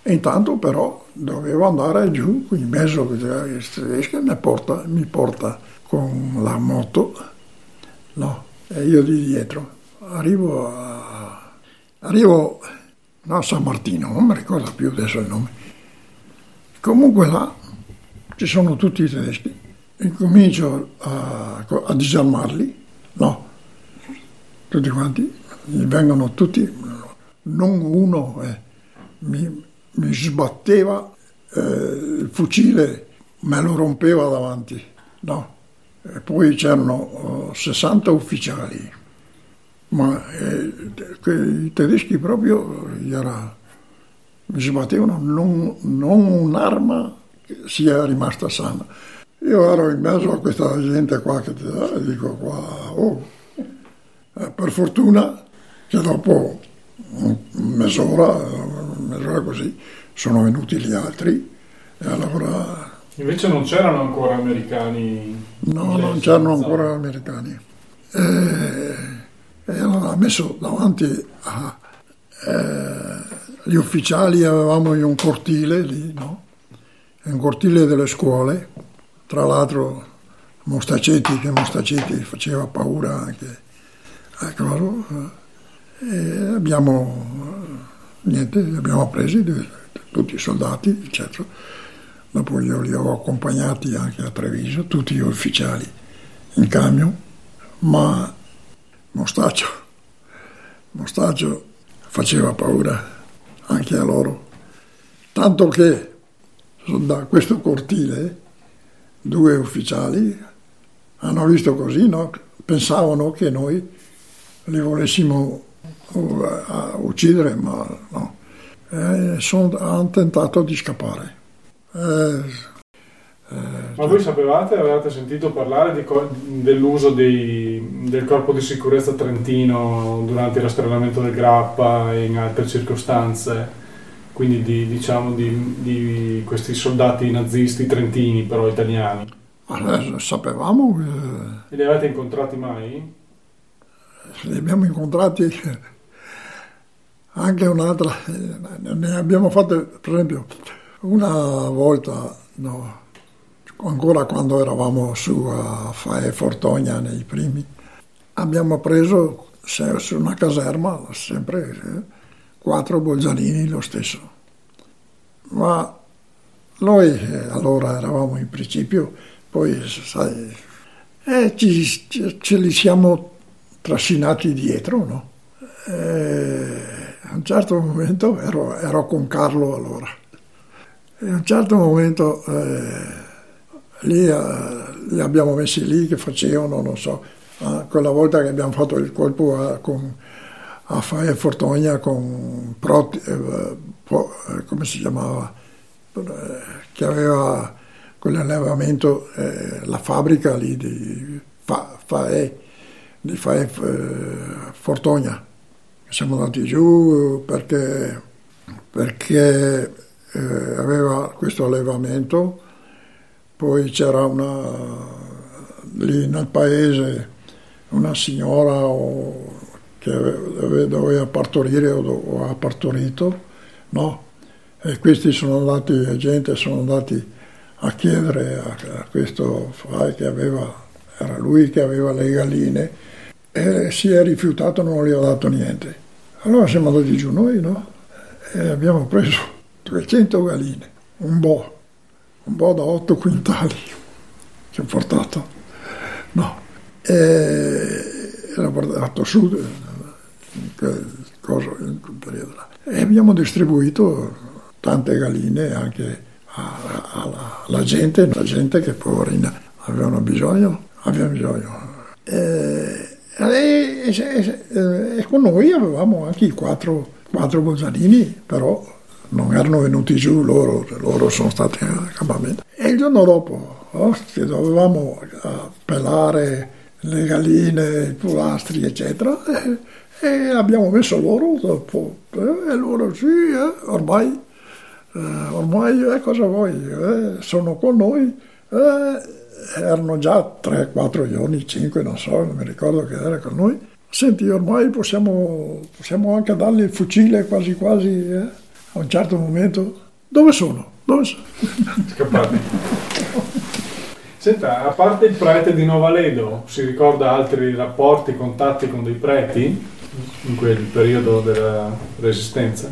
e, intanto però dovevo andare giù in mezzo ai tedeschi, mi porta, mi porta con la moto, no, e io di dietro. Arrivo a, arrivo a San Martino, non mi ricordo più adesso il nome. Comunque là ci sono tutti i tedeschi. Incomincio a, a disarmarli, no, tutti quanti, vengono tutti, non uno, eh, mi, mi, sbatteva eh, il fucile, me lo rompeva davanti, no. E poi c'erano 60 ufficiali, ma eh, i tedeschi proprio era, mi sbattevano, non, non un'arma sia rimasta sana. Io ero in mezzo a questa gente qua che ti dico qua, oh, eh, per fortuna che dopo mezz'ora, mezz'ora così sono venuti gli altri e allora... Invece non c'erano ancora americani? No, non c'erano ancora americani. E, e allora ha messo davanti a... Eh, gli ufficiali avevamo in un cortile lì, no? Un cortile delle scuole, tra l'altro Mostacetti, che Mostacetti faceva paura anche Ecco, e abbiamo, niente, li abbiamo presi tutti i soldati, eccetera. Dopo io li ho accompagnati anche a Treviso, tutti gli ufficiali in camion, ma Mostaccio, Mostaccio faceva paura anche a loro. Tanto che da questo cortile due ufficiali hanno visto così, no? pensavano che noi li volessimo uccidere, ma no. Eh, son, hanno tentato di scappare. Eh, eh, ma voi sapevate, avevate sentito parlare co- dell'uso dei, del corpo di sicurezza trentino durante il rastrellamento del Grappa e in altre circostanze? Quindi di, diciamo di, di questi soldati nazisti trentini, però italiani? Allora, sapevamo. Eh... E li avete incontrati mai? li abbiamo incontrati anche un'altra, ne abbiamo fatte per esempio una volta, no, ancora quando eravamo su a fare Fortogna nei primi, abbiamo preso su una caserma, sempre eh, quattro bolzanini lo stesso. Ma noi eh, allora eravamo in principio, poi sai, eh, ci, ce li siamo trascinati dietro, no? E a un certo momento ero, ero, con Carlo allora. E a un certo momento eh, lì, eh, li abbiamo messi lì che facevano, non so, eh, quella volta che abbiamo fatto il colpo a, con, a Fae Fortogna con Proti, eh, po, eh, come si chiamava, eh, che aveva quell'allevamento, eh, la fabbrica lì di Fa, Fae, di Fae Fortogna. Siamo andati giù perché, perché aveva questo allevamento, poi c'era una lì nel paese una signora che doveva partorire o ha partorito, no? E questi sono andati, la gente sono andati a chiedere a, a questo fai che aveva, era lui che aveva le galline e si è rifiutato, non gli ha dato niente. Allora siamo andati giù noi, no? E abbiamo preso 300 galline, un bo, un bo da 8 quintali che ho portato, no? e l'ha portato su quel, in quel periodo là. E abbiamo distribuito tante galline anche alla, alla gente, la gente che poverina avevano bisogno, aveva bisogno. E, e, e, e, con noi avevamo anche i quattro, quattro bolzanini, però non erano venuti giù loro, loro sono stati a campamento. E il giorno dopo, oh, dovevamo pelare le galline, i polastri, eccetera, e, e, abbiamo messo loro dopo. Eh, e loro sì, eh, ormai, eh, ormai eh, cosa vuoi, eh, sono con noi. Eh, erano già 3-4 giorni, 5, non so, non mi ricordo che era con noi. Senti, ormai possiamo, possiamo anche dargli il fucile quasi quasi a un certo momento. Dove sono? Dove sono? *laughs* Scappati. Senta, a parte il prete di Novaledo, si ricorda altri rapporti, contatti con dei preti in quel periodo della Resistenza?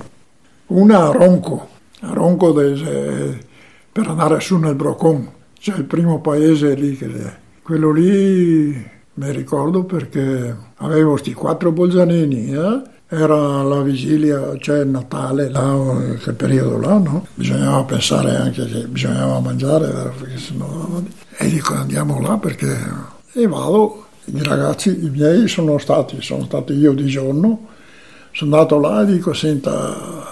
Una a Ronco, a Ronco de, per andare su nel Brocon, c'è il primo paese lì che è. Quello lì mi ricordo perché avevo questi quattro bolzanini, eh? Era la vigilia, cioè Natale, là, quel periodo là, no? Bisognava pensare anche che bisognava mangiare, perché sennò... E dico andiamo là perché... E vado, i ragazzi, i miei sono stati, sono stato io di giorno, sono andato là e dico, senta,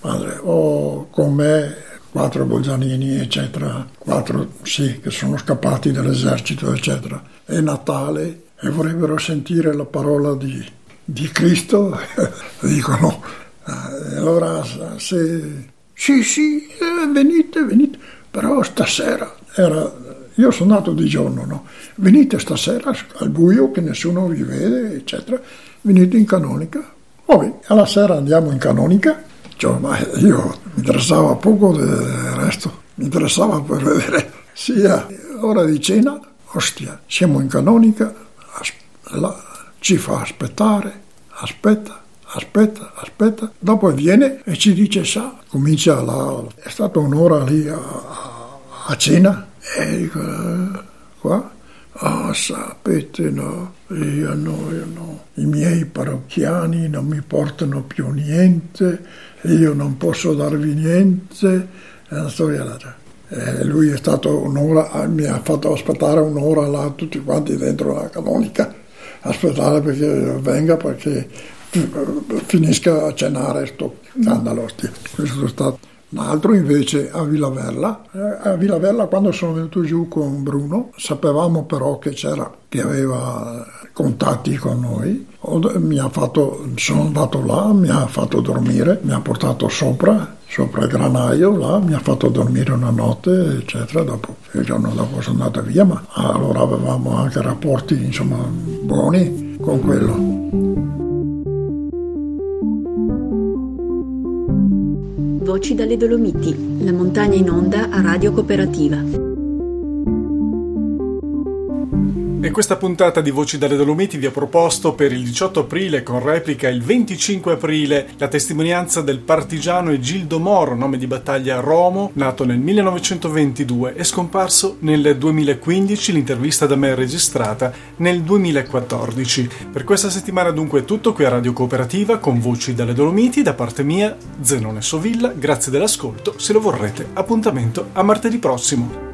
padre, ho con me quattro bolzanini, eccetera, quattro, sì, che sono scappati dall'esercito, eccetera. È Natale e vorrebbero sentire la parola di di Cristo, *laughs* dicono, eh, allora se sì, sì, eh, venite, venite, però stasera era, io sono nato di giorno, no? Venite stasera al buio che nessuno vi vede, eccetera, venite in canonica. Poi alla sera andiamo in canonica, cioè, ma io mi interessava poco del resto, mi interessava per vedere sia ora di cena, ostia, siamo in canonica, la, ci fa aspettare, aspetta, aspetta, aspetta, dopo viene e ci dice sa, comincia la, è stata un'ora lì a, a cena e dico eh, qua, ah sapete no, io no, io no, i miei parrocchiani non mi portano più niente, io non posso darvi niente, è una storia là. E lui è stato un'ora, mi ha fatto aspettare un'ora là tutti quanti dentro la canonica aspettare perché venga perché finisca a cenare sto scandalosti. Questo è stato. L'altro invece a Villaverla. Eh, a Villaverla quando sono venuto giù con Bruno sapevamo però che c'era, che aveva contatti con noi. Mi ha fatto, sono andato là, mi ha fatto dormire, mi ha portato sopra, sopra il granaio, là, mi ha fatto dormire una notte, eccetera. Dopo, il giorno dopo sono andato via, ma allora avevamo anche rapporti, insomma, buoni con quello. Voci dalle Dolomiti, la montagna in onda a Radio Cooperativa. E questa puntata di Voci dalle Dolomiti vi ha proposto per il 18 aprile con replica il 25 aprile la testimonianza del partigiano Egildo Moro, nome di battaglia Romo, nato nel 1922 e scomparso nel 2015, l'intervista da me registrata nel 2014. Per questa settimana dunque è tutto qui a Radio Cooperativa con Voci dalle Dolomiti, da parte mia Zenone Sovilla, grazie dell'ascolto, se lo vorrete appuntamento a martedì prossimo.